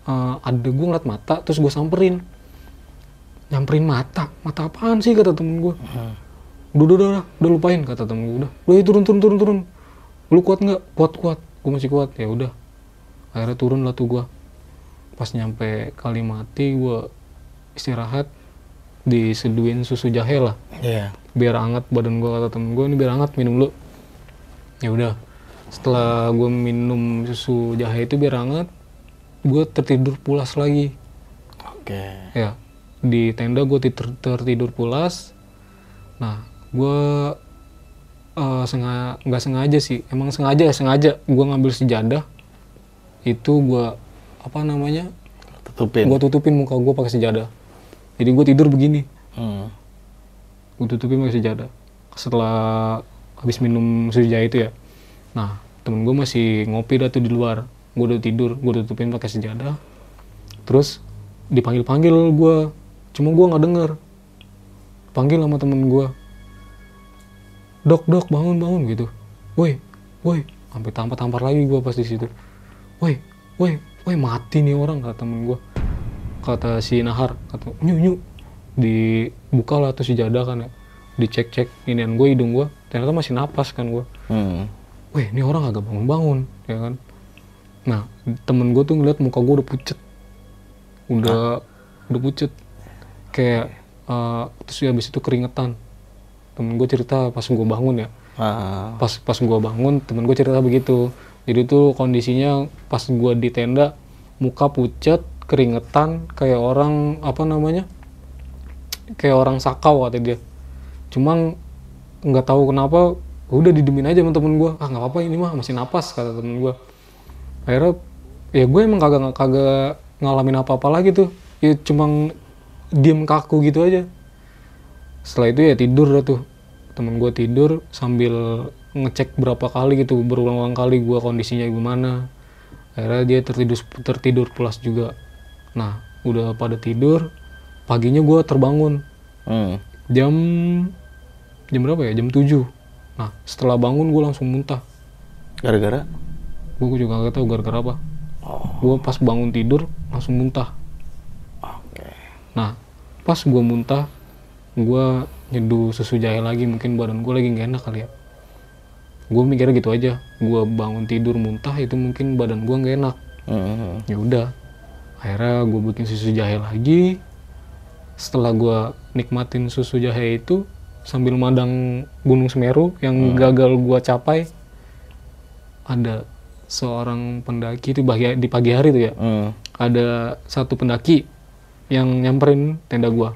[SPEAKER 3] eh, ada gue ngeliat mata terus gue samperin. Nyamperin mata? Mata apaan sih kata temen gue
[SPEAKER 1] Hmm.
[SPEAKER 3] udah udah udah. Udah lupain kata temen gue udah. Udah ya, turun turun turun turun. Lu kuat nggak? Kuat kuat. Gue masih kuat. Ya udah. Akhirnya turun lah tuh gue pas nyampe Kalimati gue istirahat. Diseduin susu jahe lah.
[SPEAKER 1] Iya.
[SPEAKER 3] biar hangat badan gue kata temen gue ini biar hangat minum dulu ya udah setelah gue minum susu jahe itu biar hangat gue tertidur pulas lagi
[SPEAKER 1] Oke.
[SPEAKER 3] ya di tenda gue ter- tertidur pulas nah gue sengaja nggak sengaja sih emang sengaja ya sengaja gue ngambil sejadah itu gue apa namanya
[SPEAKER 1] Tutupin.
[SPEAKER 3] gue tutupin muka gue pakai sejadah jadi gue tidur begini
[SPEAKER 1] Hmm.
[SPEAKER 3] gue tutupin pakai sejadah setelah habis minum susu jahe itu ya. Nah temen gue masih ngopi dah tuh di luar. Gue udah tidur gue tutupin pakai sejadah. Terus dipanggil panggil gue cuma gue nggak denger. Panggil sama temen gue dok dok bangun bangun gitu. Woi woi. Sampai tampar tampar lagi gue pas di situ. Woi woi woi mati nih orang kata temen gue kata si Nahar kata nyu nyu. Dibuka lah tuh sejadah kan ya. Dicek cek inian gue hidung gue ternyata masih napas kan gue
[SPEAKER 1] Hmm.
[SPEAKER 3] weh ini orang agak bangun bangun ya kan? Nah temen gue tuh ngeliat muka gue udah pucet. Udah udah pucet. Kayak eh, terus habis itu keringetan. Temen gue cerita pas gue bangun ya.
[SPEAKER 1] Ah.
[SPEAKER 3] pas pas gue bangun temen gue cerita begitu. Jadi tuh kondisinya pas gua di tenda muka pucat keringetan kayak orang apa namanya? Kayak orang sakau kata dia. Cuma nggak tahu kenapa udah didemin aja sama temen gue ah nggak apa-apa ini mah masih napas kata temen gue akhirnya ya gue emang kagak kagak ngalamin apa-apa lagi tuh. Ya cuma diem kaku gitu aja. Setelah itu ya tidur dah tuh. Temen gue tidur sambil ngecek berapa kali gitu berulang-ulang kali gue kondisinya gimana. Akhirnya dia tertidur tertidur pulas juga. Nah udah pada tidur paginya gue terbangun.
[SPEAKER 4] Hmm.
[SPEAKER 3] jam jam berapa ya? Jam 7 nah setelah bangun gue langsung muntah.
[SPEAKER 4] Gara-gara?
[SPEAKER 3] gue juga gak tahu gara-gara apa. Gue pas bangun tidur langsung muntah.
[SPEAKER 4] Oke.
[SPEAKER 3] nah pas gue muntah gue nyeduh susu jahe lagi. Mungkin badan gue lagi gak enak kali ya. Gue mikirnya gitu aja. Gue bangun tidur muntah itu mungkin badan gue gak enak.
[SPEAKER 4] Hmm.
[SPEAKER 3] ya udah. Akhirnya gue bikin susu jahe lagi. Setelah gue nikmatin susu jahe itu sambil madang gunung semeru yang gagal gue capai ada seorang pendaki itu bagi- di pagi hari tuh ya
[SPEAKER 4] Hmm.
[SPEAKER 3] ada satu pendaki yang nyamperin tenda gua.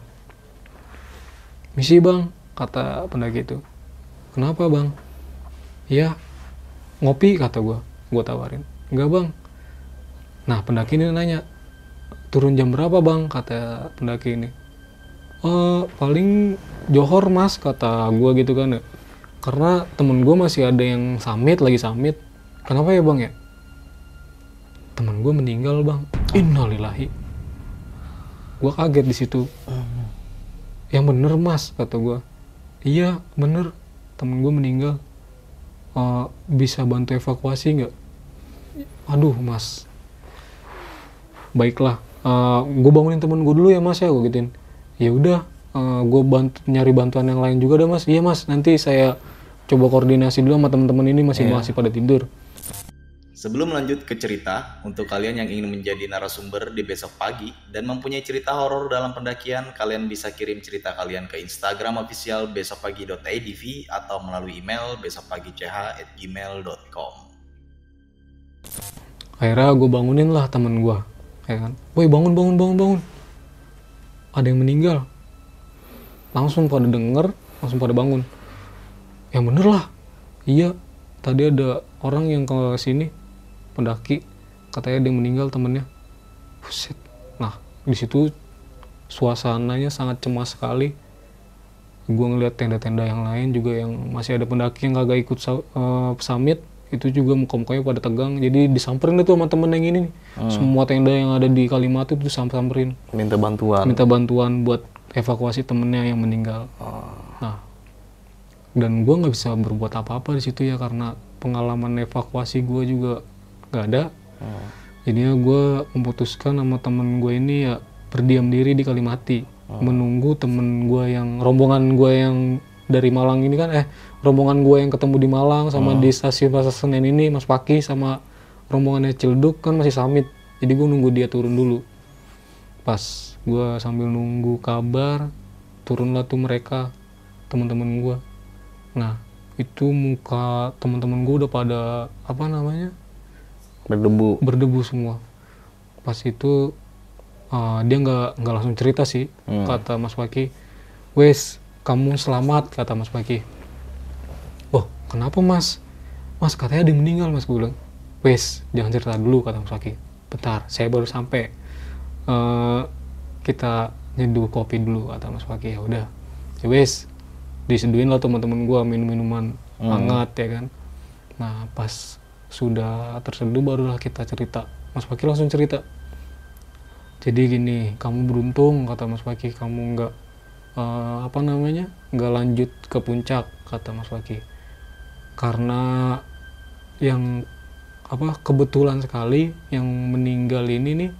[SPEAKER 3] Misi bang, kata pendaki itu. Kenapa bang? Ya, ngopi kata gua. Gua tawarin. Enggak bang. Nah pendaki ini nanya, turun jam berapa bang? Kata pendaki ini. Eh paling johor mas, kata gua gitu kan ya. Karena temen gua masih ada yang summit, lagi summit. Kenapa ya bang ya? temen gue meninggal bang. Innalillahi. Gue kaget di situ. Yang bener mas kata gue iya bener. Temen gue meninggal. Eh, bisa bantu evakuasi nggak? Aduh mas. Baiklah. Gue bangunin temen gue dulu ya mas ya gue gituin ya udah gue bantu nyari bantuan yang lain juga dah mas. Iya mas. Nanti saya coba koordinasi dulu sama teman-teman ini masih masih pada tidur.
[SPEAKER 4] Sebelum lanjut ke cerita, untuk kalian yang ingin menjadi narasumber di besok pagi dan mempunyai cerita horor dalam pendakian, kalian bisa kirim cerita kalian ke Instagram official besokpagi.idv atau melalui email besokpagi.ch@gmail.com.
[SPEAKER 3] akhirnya gue bangunin lah temen gue ya kan? Woi bangun bangun bangun bangun ada yang meninggal. Langsung pada denger langsung pada bangun. Yang bener lah. Iya tadi ada orang yang ke sini pendaki. Katanya yang meninggal temennya. Buset. nah di situ suasananya sangat cemas sekali. Gue ngeliat tenda-tenda yang lain juga yang masih ada pendaki yang kagak ikut eh, summit itu juga muka-mukanya pada tegang. Jadi disamperin itu sama temen yang ini nih semua tenda yang ada di Kalimat itu samperin
[SPEAKER 4] Minta bantuan.
[SPEAKER 3] minta bantuan buat evakuasi temennya yang meninggal. Nah dan gue nggak bisa berbuat apa-apa di situ ya karena pengalaman evakuasi gue juga nggak ada. Jadinya gue memutuskan sama temen gue ini ya berdiam diri di Kalimati. Menunggu temen gue yang rombongan gue yang dari Malang ini kan eh rombongan gue yang ketemu di Malang sama di stasiun Pasar Senen ini Mas Paki sama rombongannya Cilduk kan masih samit jadi gue nunggu dia turun dulu. Pas gue sambil nunggu kabar turunlah tuh mereka teman-teman gue nah itu muka teman-teman gue udah pada apa namanya?
[SPEAKER 4] Berdebu.
[SPEAKER 3] berdebu semua. Pas itu uh, dia nggak nggak langsung cerita sih kata Mas Paki wes kamu selamat kata Mas Paki oh kenapa Mas? Mas katanya ada yang meninggal Mas gue bilang wes jangan cerita dulu kata Mas Paki bentar saya baru sampai. Eh, kita nyeduh kopi dulu kata Mas Paki ya udah. Ya wes diseduhin lah teman-teman gua minum minuman hangat ya kan. Nah pas sudah terseduh barulah kita cerita. Mas Paki langsung cerita. Jadi gini kamu beruntung kata Mas Paki kamu nggak eh, apa namanya nggak lanjut ke puncak kata Mas Paki karena yang apa kebetulan sekali yang meninggal ini nih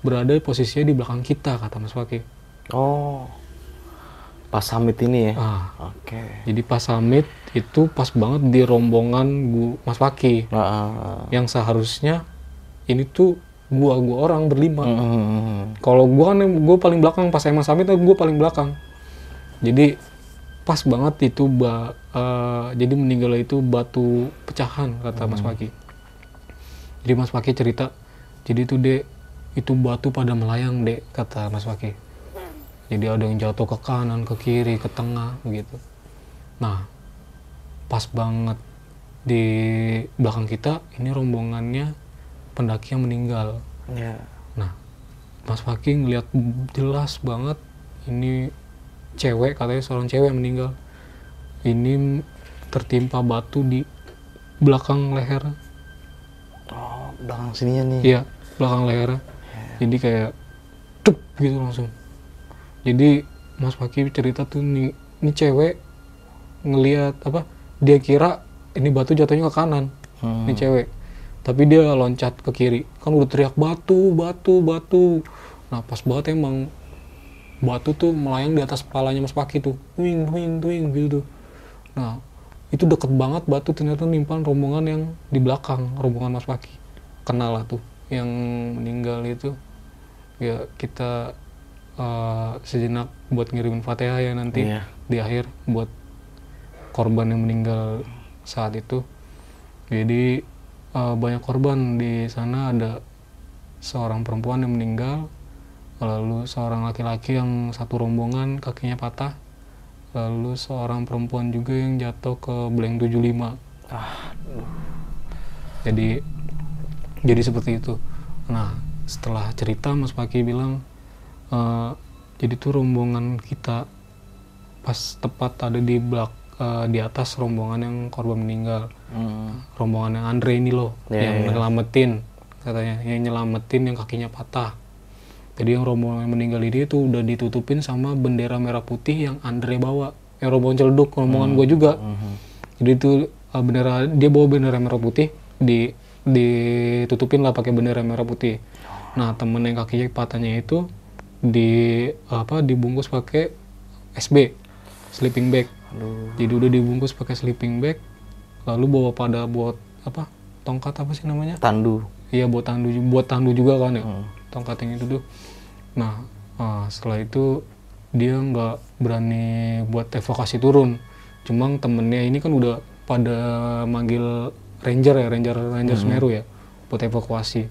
[SPEAKER 3] berada posisinya di belakang kita kata Mas Paki
[SPEAKER 4] Oh. Pas summit ini ya.
[SPEAKER 3] ah
[SPEAKER 4] Oke.
[SPEAKER 3] jadi pas summit itu pas banget di rombongan gua Mas Paki
[SPEAKER 4] Ah, ah,
[SPEAKER 3] yang seharusnya ini tuh gua gua orang berlima.
[SPEAKER 4] Hmm.
[SPEAKER 3] kalau gua kan gua paling belakang pas emang summit gua paling belakang jadi pas banget itu ba, eh, jadi meninggal itu batu pecahan kata Mas Paki jadi Mas Paki cerita jadi itu dek itu batu pada melayang dek kata Mas Paki jadi ada yang jatuh ke kanan ke kiri ke tengah begitu nah pas banget di belakang kita ini rombongannya pendaki yang meninggal
[SPEAKER 1] Ya.
[SPEAKER 3] Nah, Mas Faki ngeliat jelas banget ini cewek katanya seorang cewek yang meninggal. Ini tertimpa batu di belakang leher.
[SPEAKER 1] Belakang sininya nih.
[SPEAKER 3] Iya, belakang leher. Jadi kayak tuk gitu langsung. Jadi Mas Faki cerita tuh nih, ini cewek ngeliat apa? Dia kira ini batu jatuhnya ke kanan.
[SPEAKER 1] Hmm.
[SPEAKER 3] Ini cewek. Tapi dia loncat ke kiri. Kan udah teriak batu, batu, batu. Nah, pas banget emang batu tuh melayang di atas kepalanya Mas Paki tuh. Wing, wing, wing gitu tuh. Nah, itu deket banget batu ternyata nimpan rombongan yang di belakang, rombongan Mas Paki. Kenal lah tuh yang meninggal itu. Ya kita eh, sejenak buat ngirimin Fatihah ya nanti
[SPEAKER 1] Iya.
[SPEAKER 3] di akhir buat korban yang meninggal saat itu. Jadi eh, banyak korban di sana ada seorang perempuan yang meninggal, lalu seorang laki-laki yang satu rombongan kakinya patah, lalu seorang perempuan juga yang jatuh ke blank 75. Jadi jadi seperti itu. Nah setelah cerita Mas Paki bilang, eh, jadi tuh rombongan kita pas tepat ada di belak eh, di atas rombongan yang korban meninggal
[SPEAKER 1] Hmm.
[SPEAKER 3] rombongan yang Andre ini loh
[SPEAKER 1] Iya,
[SPEAKER 3] yang
[SPEAKER 1] iya.
[SPEAKER 3] nyelamatin katanya yang nyelamatin yang kakinya patah jadi yang rombongan yang meninggal ini tuh udah ditutupin sama bendera merah putih yang Andre bawa yang rombongan celduk rombongan
[SPEAKER 1] Hmm.
[SPEAKER 3] gue juga jadi itu uh, bendera dia bawa bendera merah putih di ditutupin lah pakai bendera merah putih. Nah temen yang kakinya patahnya itu di apa dibungkus pakai SB sleeping bag. Jadi udah dibungkus pakai sleeping bag lalu bawa pada buat apa tongkat apa sih namanya?
[SPEAKER 1] Tandu.
[SPEAKER 3] iya buat tandu buat tandu juga kan ya?
[SPEAKER 1] Hmm.
[SPEAKER 3] tongkat yang itu tuh. Nah ah, setelah itu dia nggak berani buat evakuasi turun. Cuma temennya ini kan udah pada manggil ranger ya ranger ranger Semeru ya buat evakuasi.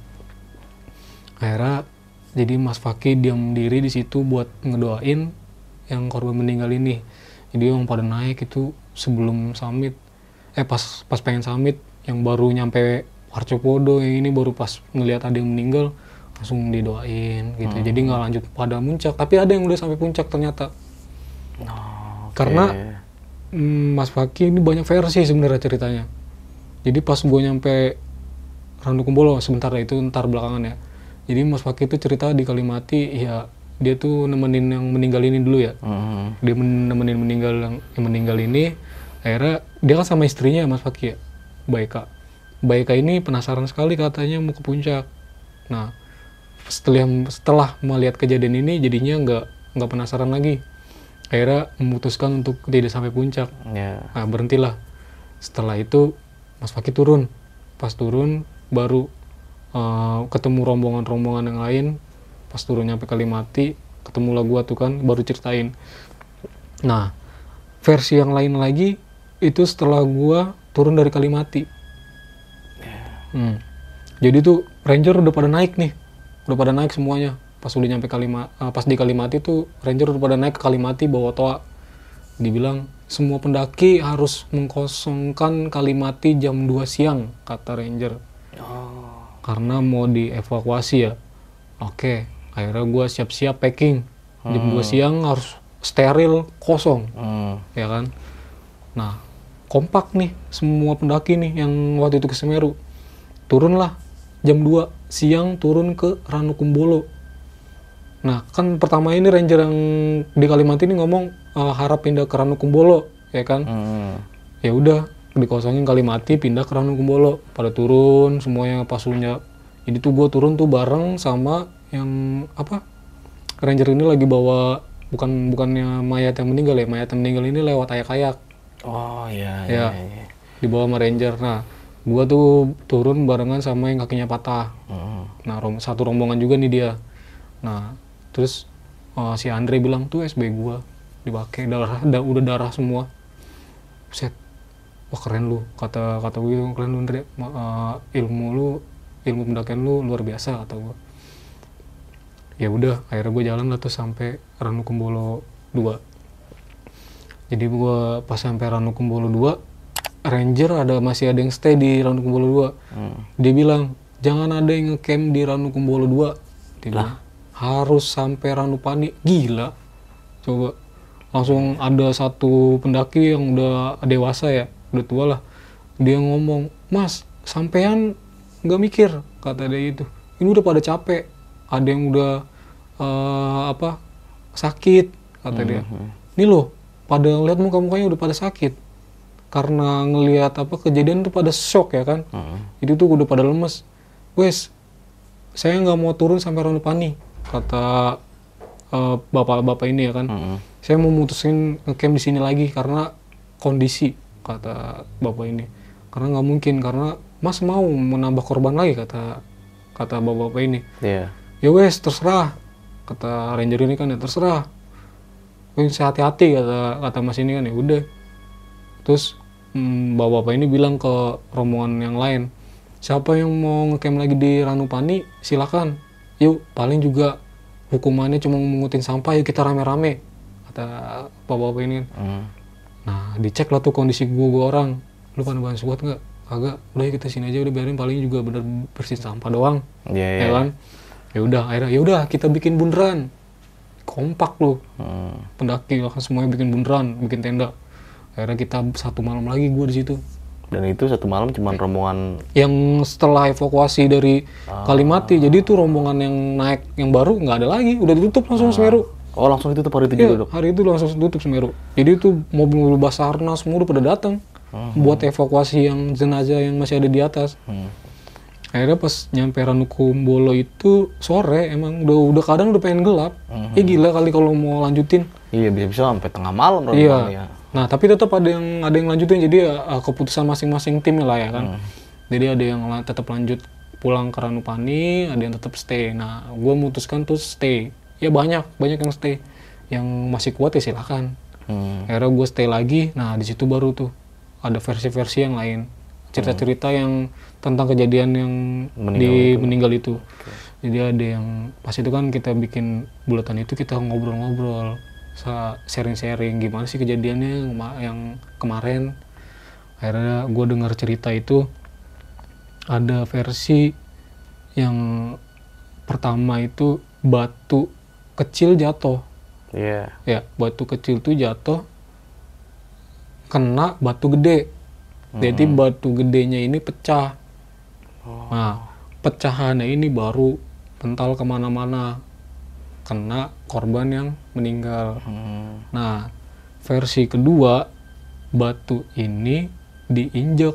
[SPEAKER 3] Akhirnya jadi Mas Faki diam diri di situ buat ngedoain yang korban meninggal ini. Jadi yang pada naik itu sebelum summit. Eh pas pas pengen summit yang baru nyampe Warcopodo yang ini baru pas ngelihat ada yang meninggal langsung didoain gitu. Jadi nggak lanjut pada puncak tapi ada yang udah sampai puncak ternyata.
[SPEAKER 1] Oh, oke.
[SPEAKER 3] Karena- Hmm, Mas Faki ini banyak versi sebenarnya ceritanya. Jadi pas gue nyampe Randu Kumbolo sebentar ya, itu ntar belakangan ya. Jadi Mas Faki itu cerita di Kalimati ya dia tuh nemenin yang meninggal ini dulu ya.
[SPEAKER 1] Hmm.
[SPEAKER 3] Dia men- nemenin meninggal yang, yang meninggal ini. Akhirnya dia kan sama istrinya ya Mas Faki ya, Baika. Baika ini penasaran sekali katanya mau ke puncak. Nah setelah setelah melihat kejadian ini jadinya nggak nggak penasaran lagi. Akhirnya memutuskan untuk tidak sampai puncak.
[SPEAKER 1] Ya.
[SPEAKER 3] Nah, berhentilah. Setelah itu Mas Faki turun. Pas turun baru eh, ketemu rombongan-rombongan yang lain. Pas turun nyampe Kalimati, ketemulah gua tuh kan baru ceritain. Nah, versi yang lain lagi itu setelah gua turun dari Kalimati. Hmm. Jadi tuh ranger udah pada naik nih. Udah pada naik semuanya. Pas udah nyampe Kalima, eh, pas di Kalimati tuh ranger udah pada naik ke Kalimati bawa toa dibilang semua pendaki harus mengkosongkan Kalimati jam 2 siang kata ranger.
[SPEAKER 1] Oh.
[SPEAKER 3] karena mau dievakuasi ya. Oke akhirnya gua siap-siap packing. Jam 2 siang harus steril kosong.
[SPEAKER 1] Hmm.
[SPEAKER 3] ya kan? Nah kompak nih semua pendaki nih yang waktu itu ke Semeru. Turunlah jam 2 siang turun ke Ranukumbolo. Nah kan pertama ini ranger yang di Kalimantan ini ngomong eh, harap pindah ke Ranukumbolo ya kan
[SPEAKER 1] Hmm.
[SPEAKER 3] ya udah dikosongin Kalimati pindah ke Ranukumbolo pada turun semuanya pasunya jadi tuh gue turun tuh bareng sama yang apa ranger ini lagi bawa bukan bukannya mayat yang meninggal ya mayat yang meninggal ini lewat ayak-ayak
[SPEAKER 1] Oh iya
[SPEAKER 3] Ya.
[SPEAKER 1] iya. iya.
[SPEAKER 3] dibawa sama ranger nah gue tuh turun barengan sama yang kakinya patah
[SPEAKER 1] Hmm.
[SPEAKER 3] nah rom- satu rombongan juga nih dia nah terus eh, si Andre bilang tuh SB gua dipakai darah da- udah darah semua. Set. Wah keren lu kata kata gue keren lu Andre. Eh, ilmu lu ilmu pendakian lu luar biasa kata gue ya udah akhirnya gue jalan lah tuh sampai Ranu Kumbolo 2 jadi gue pas sampai Ranu Kumbolo 2 ranger ada masih ada yang stay di Ranu Kumbolo 2 dia bilang jangan ada yang ngecamp di Ranu Kumbolo 2 dia bilang harus sampai Ranu Pani. Gila. Coba langsung ada satu pendaki yang udah dewasa ya udah tua lah. Dia ngomong mas sampean nggak mikir kata dia itu. Ini udah pada capek ada yang udah eh, apa sakit kata dia. Ini loh pada lihat muka mukanya udah pada sakit. Karena ngelihat apa kejadian tuh pada shock ya kan? Itu tuh udah pada lemes. Wes saya nggak mau turun sampai Ranupani kata eh, bapak-bapak ini ya kan. Saya mau mutusin ngecamp di sini lagi karena kondisi kata bapak ini. Karena nggak mungkin karena mas mau menambah korban lagi kata kata bapak-bapak ini.
[SPEAKER 1] Iya.
[SPEAKER 3] ya wes terserah kata ranger ini kan ya terserah. Wes hati-hati kata kata mas ini kan ya udah. Terus hmm, bapak-bapak ini bilang ke rombongan yang lain siapa yang mau ngecamp lagi di Ranupani? Silakan. Yuk paling juga hukumannya cuma mengutin sampah yuk kita rame-rame kata bapak-bapak ini kan
[SPEAKER 1] Hmm.
[SPEAKER 3] Nah, dicek lah tuh kondisi gua, gua orang. Lu pada bahan squat nggak? Kagak. Udah ya kita sini aja udah biarin paling juga bener bersihin sampah doang.
[SPEAKER 1] Iya, iya.
[SPEAKER 3] Ya kan? Ya udah, akhirnya ya udah kita bikin bundaran. Kompak lu.
[SPEAKER 1] Hmm.
[SPEAKER 3] Pendaki lah kan semuanya bikin bundaran, bikin tenda. Akhirnya kita satu malam lagi gua di situ.
[SPEAKER 1] Dan itu satu malam cuman rombongan
[SPEAKER 3] Yang setelah evakuasi dari Kalimati, jadi itu rombongan yang naik yang baru nggak ada lagi, udah ditutup langsung Semeru.
[SPEAKER 1] Oh langsung ditutup hari itu
[SPEAKER 3] Iya,
[SPEAKER 1] juga dok?
[SPEAKER 3] hari itu langsung tutup Semeru. Jadi itu mobil-mobil Basarnas semua udah pada datang buat evakuasi yang jenazah yang masih ada di atas.
[SPEAKER 1] Hmm.
[SPEAKER 3] Akhirnya pas nyampe Ranukumbolo itu sore emang udah udah kadang udah pengen gelap. Ya gila kali kalau mau lanjutin.
[SPEAKER 1] Iya bisa-bisa sampai tengah malam
[SPEAKER 3] Iya.
[SPEAKER 1] ya.
[SPEAKER 3] Nah tapi tetap ada yang ada yang lanjutin jadi ya, keputusan masing-masing tim lah ya kan. Jadi ada yang la- tetap lanjut pulang ke Ranupani, ada yang tetap stay. Nah gue memutuskan tuh stay. Ya banyak banyak yang stay. Yang masih kuat ya silakan.
[SPEAKER 1] Hmm.
[SPEAKER 3] Akhirnya gue stay lagi. Nah di situ baru tuh ada versi-versi yang lain. Cerita-cerita yang tentang kejadian yang
[SPEAKER 1] Meninggal
[SPEAKER 3] di
[SPEAKER 1] itu.
[SPEAKER 3] meninggal itu. Jadi ada yang pas itu kan kita bikin bulatan itu kita ngobrol-ngobrol, sharing-sharing gimana sih kejadiannya yang, kema- yang kemarin. Akhirnya gue dengar cerita itu ada versi yang pertama itu batu kecil jatuh.
[SPEAKER 1] Iya.
[SPEAKER 3] Ya, batu kecil tuh jatuh kena batu gede. Jadi batu gedenya ini pecah. Nah, pecahannya ini baru pental ke mana-mana. Kena korban yang meninggal.
[SPEAKER 1] Hmm.
[SPEAKER 3] Nah, versi kedua, batu ini diinjek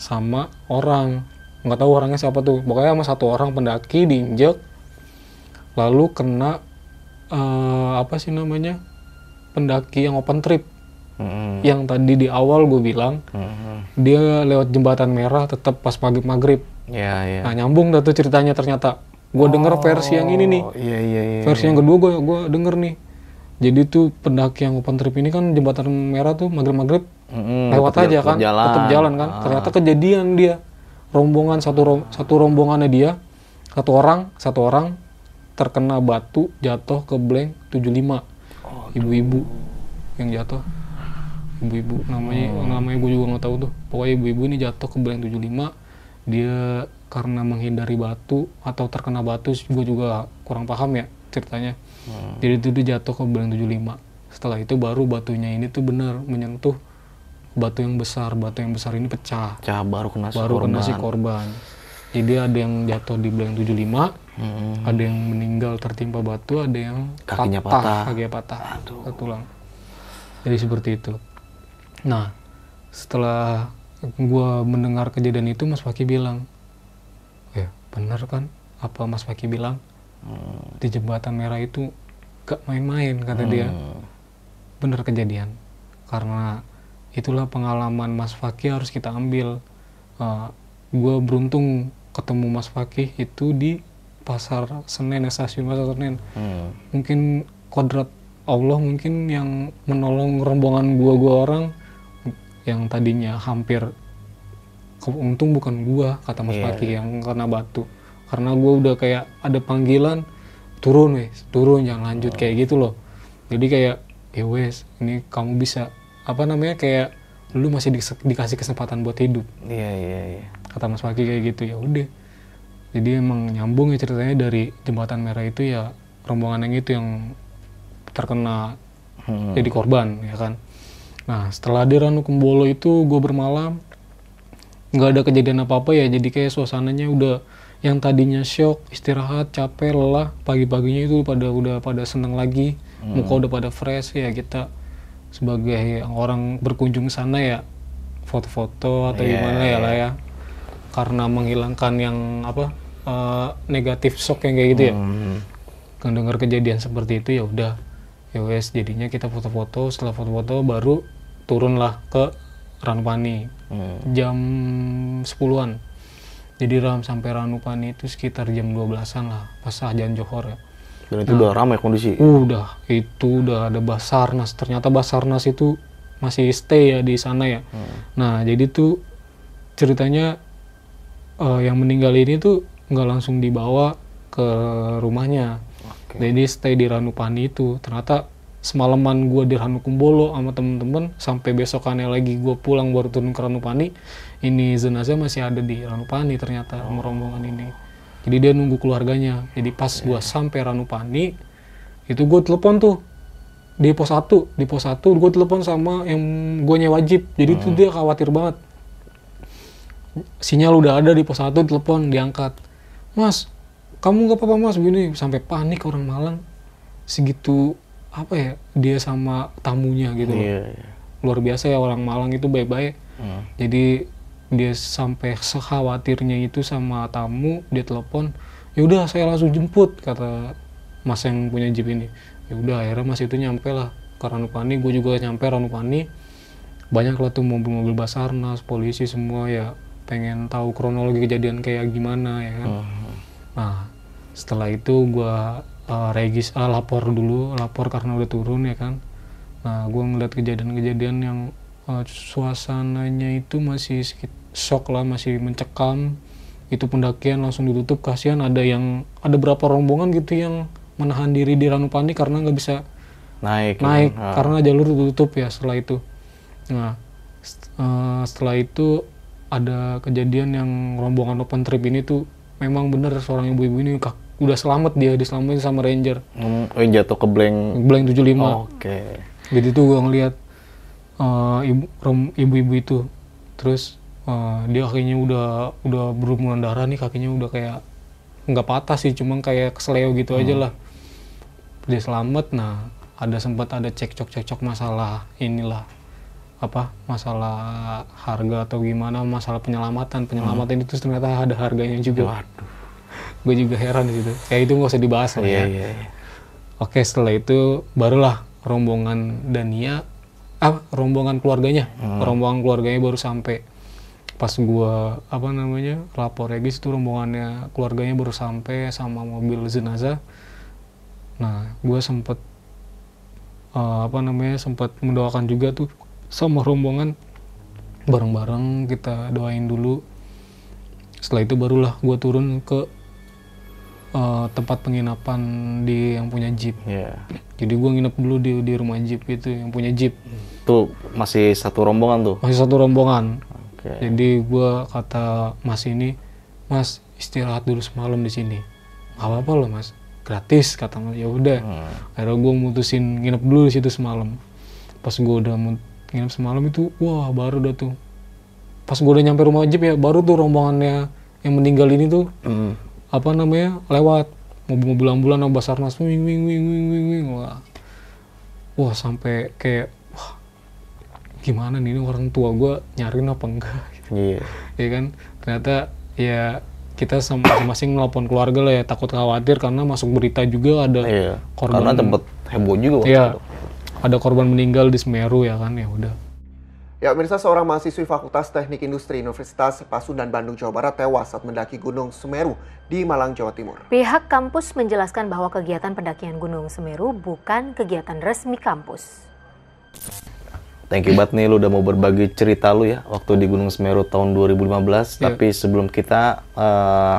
[SPEAKER 3] sama orang. Nggak tahu orangnya siapa tuh. Pokoknya sama satu orang pendaki diinjek. Lalu kena eh, apa sih namanya? Pendaki yang open trip.
[SPEAKER 1] Hmm.
[SPEAKER 3] Yang tadi di awal gue bilang,
[SPEAKER 1] Hmm.
[SPEAKER 3] dia lewat jembatan merah tetap pas pagi maghrib.
[SPEAKER 1] Iya iya.
[SPEAKER 3] Nah, nyambung dah tuh ceritanya ternyata. Gue denger versi yang ini nih.
[SPEAKER 1] Oh, iya iya iya.
[SPEAKER 3] Versi yang kedua gue gua denger nih. Jadi tuh pendaki yang open trip ini kan jembatan merah tuh maghrib-maghrib
[SPEAKER 1] Mm-mm,
[SPEAKER 3] lewat
[SPEAKER 1] tetep
[SPEAKER 3] aja
[SPEAKER 1] tetep
[SPEAKER 3] kan,
[SPEAKER 1] jalan.
[SPEAKER 3] tetap jalan kan.
[SPEAKER 1] Ah.
[SPEAKER 3] Ternyata kejadian dia rombongan satu rom- satu rombongannya dia satu orang satu orang terkena batu jatuh ke blank 75 ibu-ibu yang jatuh ibu-ibu namanya namanya gue juga nggak tahu tuh pokoknya ibu-ibu ini jatuh ke blank 75 dia karena menghindari batu atau terkena batu gue juga kurang paham ya ceritanya. Jadi itu dia jatuh ke blank 75 setelah itu baru batunya ini tuh benar menyentuh batu yang besar batu yang besar ini pecah.
[SPEAKER 1] Cah baru kena si
[SPEAKER 3] baru kena si
[SPEAKER 1] korban.
[SPEAKER 3] korban jadi ada yang jatuh di blank 75
[SPEAKER 1] Hmm.
[SPEAKER 3] ada yang meninggal tertimpa batu ada yang
[SPEAKER 1] Kakinya patah.
[SPEAKER 3] kakinya patah. Ke tulang jadi seperti itu. Nah setelah gua mendengar kejadian itu Mas Faki bilang benar kan apa Mas Faki bilang
[SPEAKER 1] Hmm.
[SPEAKER 3] di jembatan merah itu gak main-main kata dia
[SPEAKER 1] Hmm.
[SPEAKER 3] benar kejadian karena itulah pengalaman Mas Fakih harus kita ambil gue beruntung ketemu Mas Fakih itu di pasar Senen ya, stasiun pasar Senen
[SPEAKER 1] Hmm.
[SPEAKER 3] mungkin kodrat Allah mungkin yang menolong rombongan gua gua orang yang tadinya hampir untung bukan gua kata Mas
[SPEAKER 1] Iya,
[SPEAKER 3] Paki yang kena batu. Karena gua udah kayak ada panggilan turun wes turun jangan lanjut kayak gitu loh. Jadi kayak ya wes ini kamu bisa apa namanya kayak lu masih dis- dikasih kesempatan buat hidup.
[SPEAKER 1] Iya iya iya.
[SPEAKER 3] kata Mas Paki kayak gitu ya udah. Jadi emang nyambung ya ceritanya dari jembatan merah itu ya rombongan yang itu yang terkena
[SPEAKER 1] Hmm.
[SPEAKER 3] jadi korban ya kan. Nah setelah di Ranu Kumbolo itu gue bermalam nggak ada kejadian apa apa ya jadi kayak suasananya udah yang tadinya shock istirahat capek lelah pagi-paginya itu pada udah pada seneng lagi muka udah pada fresh ya kita sebagai orang berkunjung sana ya foto-foto atau
[SPEAKER 1] Iya,
[SPEAKER 3] gimana ya lah ya. Karena menghilangkan yang apa eh, negatif shock yang kayak gitu ya.
[SPEAKER 1] Hmm.
[SPEAKER 3] kan dengar kejadian seperti itu ya udah ya wes jadinya kita foto-foto setelah foto-foto baru turunlah ke Ranupani.
[SPEAKER 1] Hmm.
[SPEAKER 3] jam 10-an jadi ram sampai Ranupani itu sekitar jam 12-an lah pas ajan Johor ya.
[SPEAKER 1] Dan itu udah ramai kondisi.
[SPEAKER 3] udah. Itu udah ada Basarnas. Ternyata Basarnas itu masih stay ya di sana ya. Nah jadi tuh ceritanya eh, yang meninggal ini tuh nggak langsung dibawa ke rumahnya.
[SPEAKER 1] Oke.
[SPEAKER 3] jadi stay di Ranupani itu. Ternyata semalaman gue di Ranukumbolo sama temen-temen sampai besokannya lagi gue pulang baru turun ke Ranupani ini jenazah masih ada di Ranupani ternyata sama rombongan ini. Jadi dia nunggu keluarganya. Jadi pas gue sampai Ranupani itu gue telepon tuh di pos 1 di pos 1 gue telepon sama yang gue nyewa jeep. Jadi tuh dia khawatir banget. Sinyal udah ada di pos 1 telepon diangkat. Mas kamu nggak apa-apa mas? Begini sampai panik orang Malang. Segitu apa ya dia sama tamunya gitu loh
[SPEAKER 1] Iya iya.
[SPEAKER 3] luar biasa ya orang Malang itu baik-baik
[SPEAKER 1] Hmm.
[SPEAKER 3] jadi dia sampai sekhawatirnya itu sama tamu dia telepon ya udah saya langsung jemput kata mas yang punya jeep ini ya udah akhirnya mas itu nyampe lah ke Ranupani gue juga nyampe Ranupani banyak lah tuh mobil-mobil Basarnas polisi semua ya pengen tahu kronologi kejadian kayak gimana ya kan
[SPEAKER 1] Hmm.
[SPEAKER 3] Nah, setelah itu gua uh, regis ah, lapor dulu, lapor karena udah turun ya kan. Nah, gua ngeliat kejadian-kejadian yang uh, suasananya itu masih shock lah, masih mencekam. Itu pendakian langsung ditutup, kasihan ada yang ada berapa rombongan gitu yang menahan diri di Ranupani karena nggak bisa
[SPEAKER 1] Naik.
[SPEAKER 3] naik
[SPEAKER 1] Ah.
[SPEAKER 3] karena jalur ditutup ya setelah itu. Nah, st- eh, setelah itu ada kejadian yang rombongan open trip ini tuh memang bener seorang ibu-ibu ini kak- udah selamat dia diselamatin sama ranger.
[SPEAKER 1] Hmm, oh, yang jatuh ke blank.
[SPEAKER 3] blank 75
[SPEAKER 1] Oke.
[SPEAKER 3] jadi tuh gua ngeliat eh, ibu rom- ibu-ibu itu. Terus eh, dia kakinya udah udah berumuran darah nih kakinya udah kayak nggak patah sih cuma kayak kesleo gitu aja lah. Dia selamat nah ada sempat ada cekcok cekcok masalah inilah apa masalah harga atau gimana masalah penyelamatan. Penyelamatan itu ternyata ada harganya juga.
[SPEAKER 1] Waduh.
[SPEAKER 3] Gue juga heran di situ kayak itu nggak usah dibahas lah
[SPEAKER 1] Iya
[SPEAKER 3] ya
[SPEAKER 1] iya. iya.
[SPEAKER 3] Oke, setelah itu barulah rombongan Dania, ah rombongan keluarganya, rombongan keluarganya baru sampai. Pas gua apa namanya lapor regis itu rombongannya keluarganya baru sampai sama mobil jenazah. Nah, gua sempet eh, apa namanya sempat mendoakan juga tuh sama rombongan bareng-bareng kita doain dulu. Setelah itu barulah gua turun ke eh, tempat penginapan di yang punya jeep.
[SPEAKER 1] Iya.
[SPEAKER 3] Jadi gue nginep dulu di di rumah jeep itu yang punya jeep.
[SPEAKER 1] Tuh masih satu rombongan tuh.
[SPEAKER 3] Masih satu rombongan.
[SPEAKER 1] Oke.
[SPEAKER 3] Jadi gue kata Mas ini, Mas istirahat dulu semalam di sini. Gak apa-apa loh Mas, gratis kata Mas. Ya udah.
[SPEAKER 1] Hmm.
[SPEAKER 3] Akhirnya gue mutusin nginep dulu di situ semalam. Pas gue udah nginep semalam itu, wah baru dah tuh. Pas gue udah nyampe rumah jeep ya, baru tuh rombongannya yang meninggal ini tuh
[SPEAKER 1] Hmm.
[SPEAKER 3] Apa namanya lewat mobil-mobil ambulan sama basarnas wing wing wing wing wing wing wah wah sampai kayak wah gimana nih ini orang tua gue nyariin apa enggak
[SPEAKER 1] Iya.
[SPEAKER 3] ya kan ternyata ya kita sama masing-masing nelpon keluarga lah ya takut khawatir karena masuk berita juga ada
[SPEAKER 1] Iya.
[SPEAKER 3] korban
[SPEAKER 1] Karena tempat heboh juga waktu
[SPEAKER 3] Iya.
[SPEAKER 1] itu.
[SPEAKER 3] ada korban meninggal di Semeru ya kan ya udah
[SPEAKER 5] Ya, pemirsa seorang mahasiswi Fakultas Teknik Industri Universitas Pasundan Bandung, Jawa Barat tewas saat mendaki Gunung Semeru di Malang, Jawa Timur.
[SPEAKER 6] Pihak kampus menjelaskan bahwa kegiatan pendakian Gunung Semeru bukan kegiatan resmi kampus.
[SPEAKER 1] Thank you banget nih lu udah mau berbagi cerita lu ya waktu di Gunung Semeru tahun 2015.
[SPEAKER 3] Iya.
[SPEAKER 1] Tapi sebelum kita eh,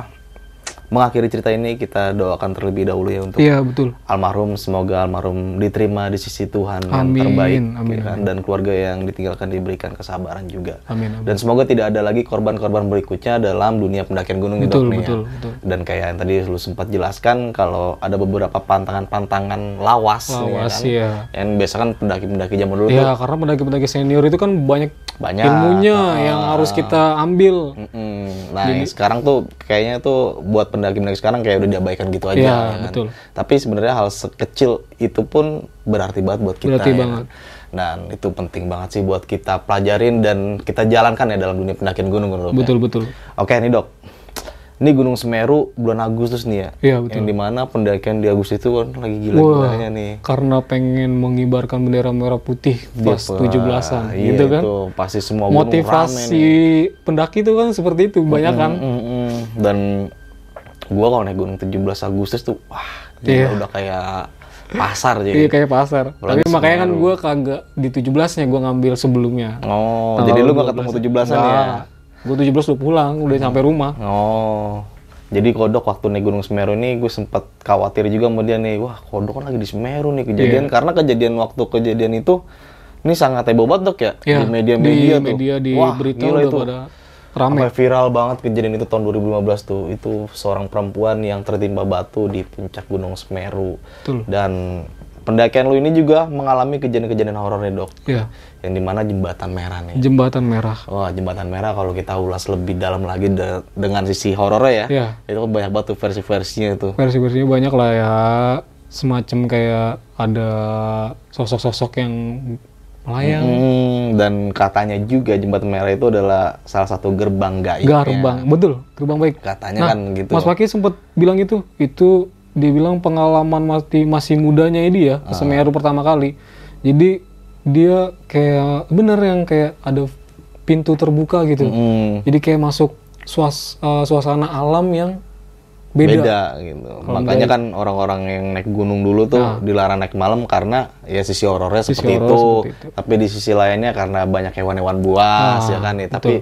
[SPEAKER 1] mengakhiri cerita ini kita doakan terlebih dahulu ya untuk
[SPEAKER 3] Iya betul.
[SPEAKER 1] almarhum semoga almarhum diterima di sisi Tuhan yang
[SPEAKER 3] Amin,
[SPEAKER 1] terbaik
[SPEAKER 3] amin,
[SPEAKER 1] ya kan? dan keluarga yang ditinggalkan diberikan kesabaran juga.
[SPEAKER 3] Amin, amin.
[SPEAKER 1] Dan semoga tidak ada lagi korban-korban berikutnya dalam dunia pendakian gunung
[SPEAKER 3] Betul,
[SPEAKER 1] ya.
[SPEAKER 3] betul, betul.
[SPEAKER 1] Dan kayak yang tadi lu sempat jelaskan kalau ada beberapa pantangan-pantangan lawas, nih,
[SPEAKER 3] Lawas,
[SPEAKER 1] kan.
[SPEAKER 3] iya.
[SPEAKER 1] Yang biasa kan pendaki-pendaki zaman dulu tuh
[SPEAKER 3] Ya karena pendaki-pendaki senior itu kan banyak
[SPEAKER 1] Banyak.
[SPEAKER 3] ilmunya
[SPEAKER 1] Ah.
[SPEAKER 3] yang harus kita ambil.
[SPEAKER 1] Mm-mm. Nah, yang sekarang tuh kayaknya tuh buat pendaki-pendaki sekarang kayak udah diabaikan gitu aja.
[SPEAKER 3] Iya,
[SPEAKER 1] ya kan?
[SPEAKER 3] betul.
[SPEAKER 1] Tapi sebenarnya hal sekecil itu pun berarti banget buat kita.
[SPEAKER 3] Berarti
[SPEAKER 1] ya
[SPEAKER 3] banget.
[SPEAKER 1] kan? Dan itu penting banget sih buat kita pelajarin dan kita jalankan ya dalam dunia pendakian gunung. Dok, ya.
[SPEAKER 3] Betul betul.
[SPEAKER 1] Oke nih dok, ini Gunung Semeru bulan Agustus nih ya.
[SPEAKER 3] Iya, betul.
[SPEAKER 1] Yang di mana pendakian di Agustus itu kan lagi gila-gilanya nih.
[SPEAKER 3] Karena pengen mengibarkan bendera merah putih pas
[SPEAKER 1] Dia-
[SPEAKER 3] 17-an
[SPEAKER 1] Iya,
[SPEAKER 3] gitu kan.
[SPEAKER 1] itu pasti semua
[SPEAKER 3] Motivasi pendaki itu kan seperti itu banyak kan.
[SPEAKER 1] Mm-mm. Dan gua kalau naik gunung 17 Agustus tuh wah gila
[SPEAKER 3] Iya.
[SPEAKER 1] udah kayak pasar jadi.
[SPEAKER 3] Iya kayak pasar.
[SPEAKER 1] Apalagi
[SPEAKER 3] Tapi makanya kan
[SPEAKER 1] Semeru.
[SPEAKER 3] gue kagak di 17-nya gue ngambil sebelumnya.
[SPEAKER 1] Oh, jadi lu gak ketemu 17-an ya?
[SPEAKER 3] Gue 17 udah pulang, udah sampai rumah.
[SPEAKER 1] Oh. Jadi kodok waktu naik Gunung Semeru ini gue sempet khawatir juga sama dia nih. Wah, kodok kan lagi di Semeru nih kejadian
[SPEAKER 3] Iya.
[SPEAKER 1] karena kejadian waktu kejadian itu ini sangat heboh banget dok ya
[SPEAKER 3] Iya,
[SPEAKER 1] di media-media
[SPEAKER 3] di
[SPEAKER 1] tuh.
[SPEAKER 3] media, di
[SPEAKER 1] Wah,
[SPEAKER 3] berita
[SPEAKER 1] gila
[SPEAKER 3] udah
[SPEAKER 1] itu.
[SPEAKER 3] pada rame.
[SPEAKER 1] Sampai viral banget kejadian itu tahun 2015 tuh. Itu seorang perempuan yang tertimpa batu di puncak Gunung Semeru.
[SPEAKER 3] Betul.
[SPEAKER 1] Dan pendakian lu ini juga mengalami kejadian-kejadian horor nih dok.
[SPEAKER 3] Iya,
[SPEAKER 1] Yang di mana jembatan merah nih.
[SPEAKER 3] jembatan merah.
[SPEAKER 1] Wah jembatan merah kalau kita ulas lebih dalam lagi de- dengan sisi horornya ya.
[SPEAKER 3] Iya.
[SPEAKER 1] Itu banyak banget tuh versi-versinya itu.
[SPEAKER 3] Versi-versinya banyak lah ya. Semacam kayak ada sosok-sosok yang melayang.
[SPEAKER 1] Hmm, dan katanya juga jembatan merah itu adalah salah satu gerbang gaib.
[SPEAKER 3] Gerbang, betul, gerbang baik.
[SPEAKER 1] Katanya kan gitu.
[SPEAKER 3] Mas Paki sempat bilang itu, itu dia bilang pengalaman masih masih mudanya ini ya ke
[SPEAKER 1] Ah.
[SPEAKER 3] Semeru pertama kali. Jadi dia kayak bener yang kayak ada pintu terbuka gitu.
[SPEAKER 1] Hmm,
[SPEAKER 3] Jadi kayak masuk suas, eh, suasana alam yang beda.
[SPEAKER 1] beda. gitu. Makanya kan orang-orang yang naik gunung dulu tuh dilarang naik malam karena ya sisi horornya
[SPEAKER 3] Sisi
[SPEAKER 1] seperti, itu.
[SPEAKER 3] seperti itu.
[SPEAKER 1] Tapi di sisi lainnya karena banyak hewan-hewan buas
[SPEAKER 3] Ah,
[SPEAKER 1] ya kan nih. Tapi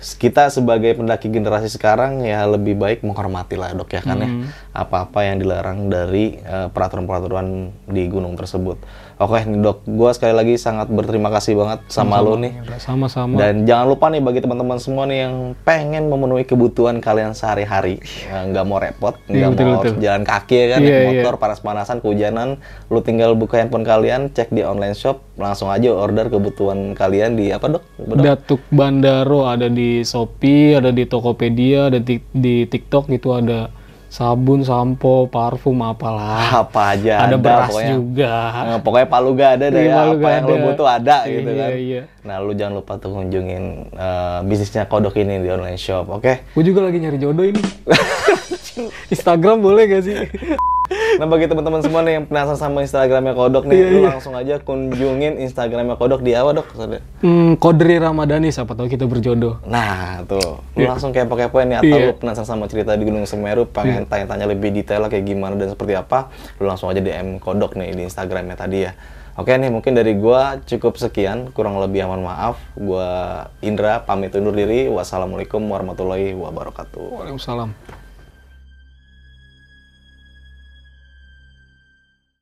[SPEAKER 1] kita sebagai pendaki generasi sekarang ya lebih baik menghormati lah dok ya kan ya
[SPEAKER 3] Hmm.
[SPEAKER 1] apa-apa yang dilarang dari eh, peraturan-peraturan di gunung tersebut. Oke nih dok, gua sekali lagi sangat berterima kasih banget sama, lo nih.
[SPEAKER 3] Sama-sama.
[SPEAKER 1] Dan jangan lupa nih bagi teman-teman semua nih yang pengen memenuhi kebutuhan kalian sehari-hari, Ya, nggak mau repot, nggak
[SPEAKER 3] Iya, betul,
[SPEAKER 1] mau
[SPEAKER 3] betul.
[SPEAKER 1] harus jalan kaki ya kan,
[SPEAKER 3] Iya,
[SPEAKER 1] naik
[SPEAKER 3] iya.
[SPEAKER 1] motor panas-panasan, kehujanan, lu tinggal buka handphone kalian, cek di online shop, langsung aja order kebutuhan kalian di apa dok? Apa, dok?
[SPEAKER 3] Datuk Bandaro ada di Shopee, ada di Tokopedia, ada di, di TikTok itu ada sabun, sampo, parfum apalah.
[SPEAKER 1] Apa aja
[SPEAKER 3] Ada beras
[SPEAKER 1] pokoknya.
[SPEAKER 3] juga.
[SPEAKER 1] Nah, pokoknya palu gak ada deh
[SPEAKER 3] Iya,
[SPEAKER 1] ya, apa yang lu
[SPEAKER 3] ada.
[SPEAKER 1] butuh ada gitu
[SPEAKER 3] Iya,
[SPEAKER 1] kan.
[SPEAKER 3] iya.
[SPEAKER 1] Nah lu jangan lupa tuh kunjungin eh, bisnisnya Kodok ini di online shop, oke?
[SPEAKER 3] Gue juga lagi nyari jodoh ini. Instagram boleh gak sih?
[SPEAKER 1] Nah bagi teman-teman semua nih yang penasaran sama Instagramnya Kodok nih,
[SPEAKER 3] Iya,
[SPEAKER 1] lu
[SPEAKER 3] iya.
[SPEAKER 1] langsung aja kunjungin Instagramnya Kodok di apa dok?
[SPEAKER 3] Hmm, Kodri Ramadhani, siapa tahu kita berjodoh.
[SPEAKER 1] Nah tuh, lu langsung kepo-kepoin nih atau
[SPEAKER 3] Iya.
[SPEAKER 1] lu penasaran sama cerita di Gunung Semeru, pengen tanya-tanya lebih detail kayak gimana dan seperti apa, lu langsung aja DM Kodok nih di Instagramnya tadi ya. Oke nih mungkin dari gua cukup sekian, kurang lebih aman maaf. Gua Indra pamit undur diri. Wassalamualaikum warahmatullahi wabarakatuh.
[SPEAKER 3] Waalaikumsalam.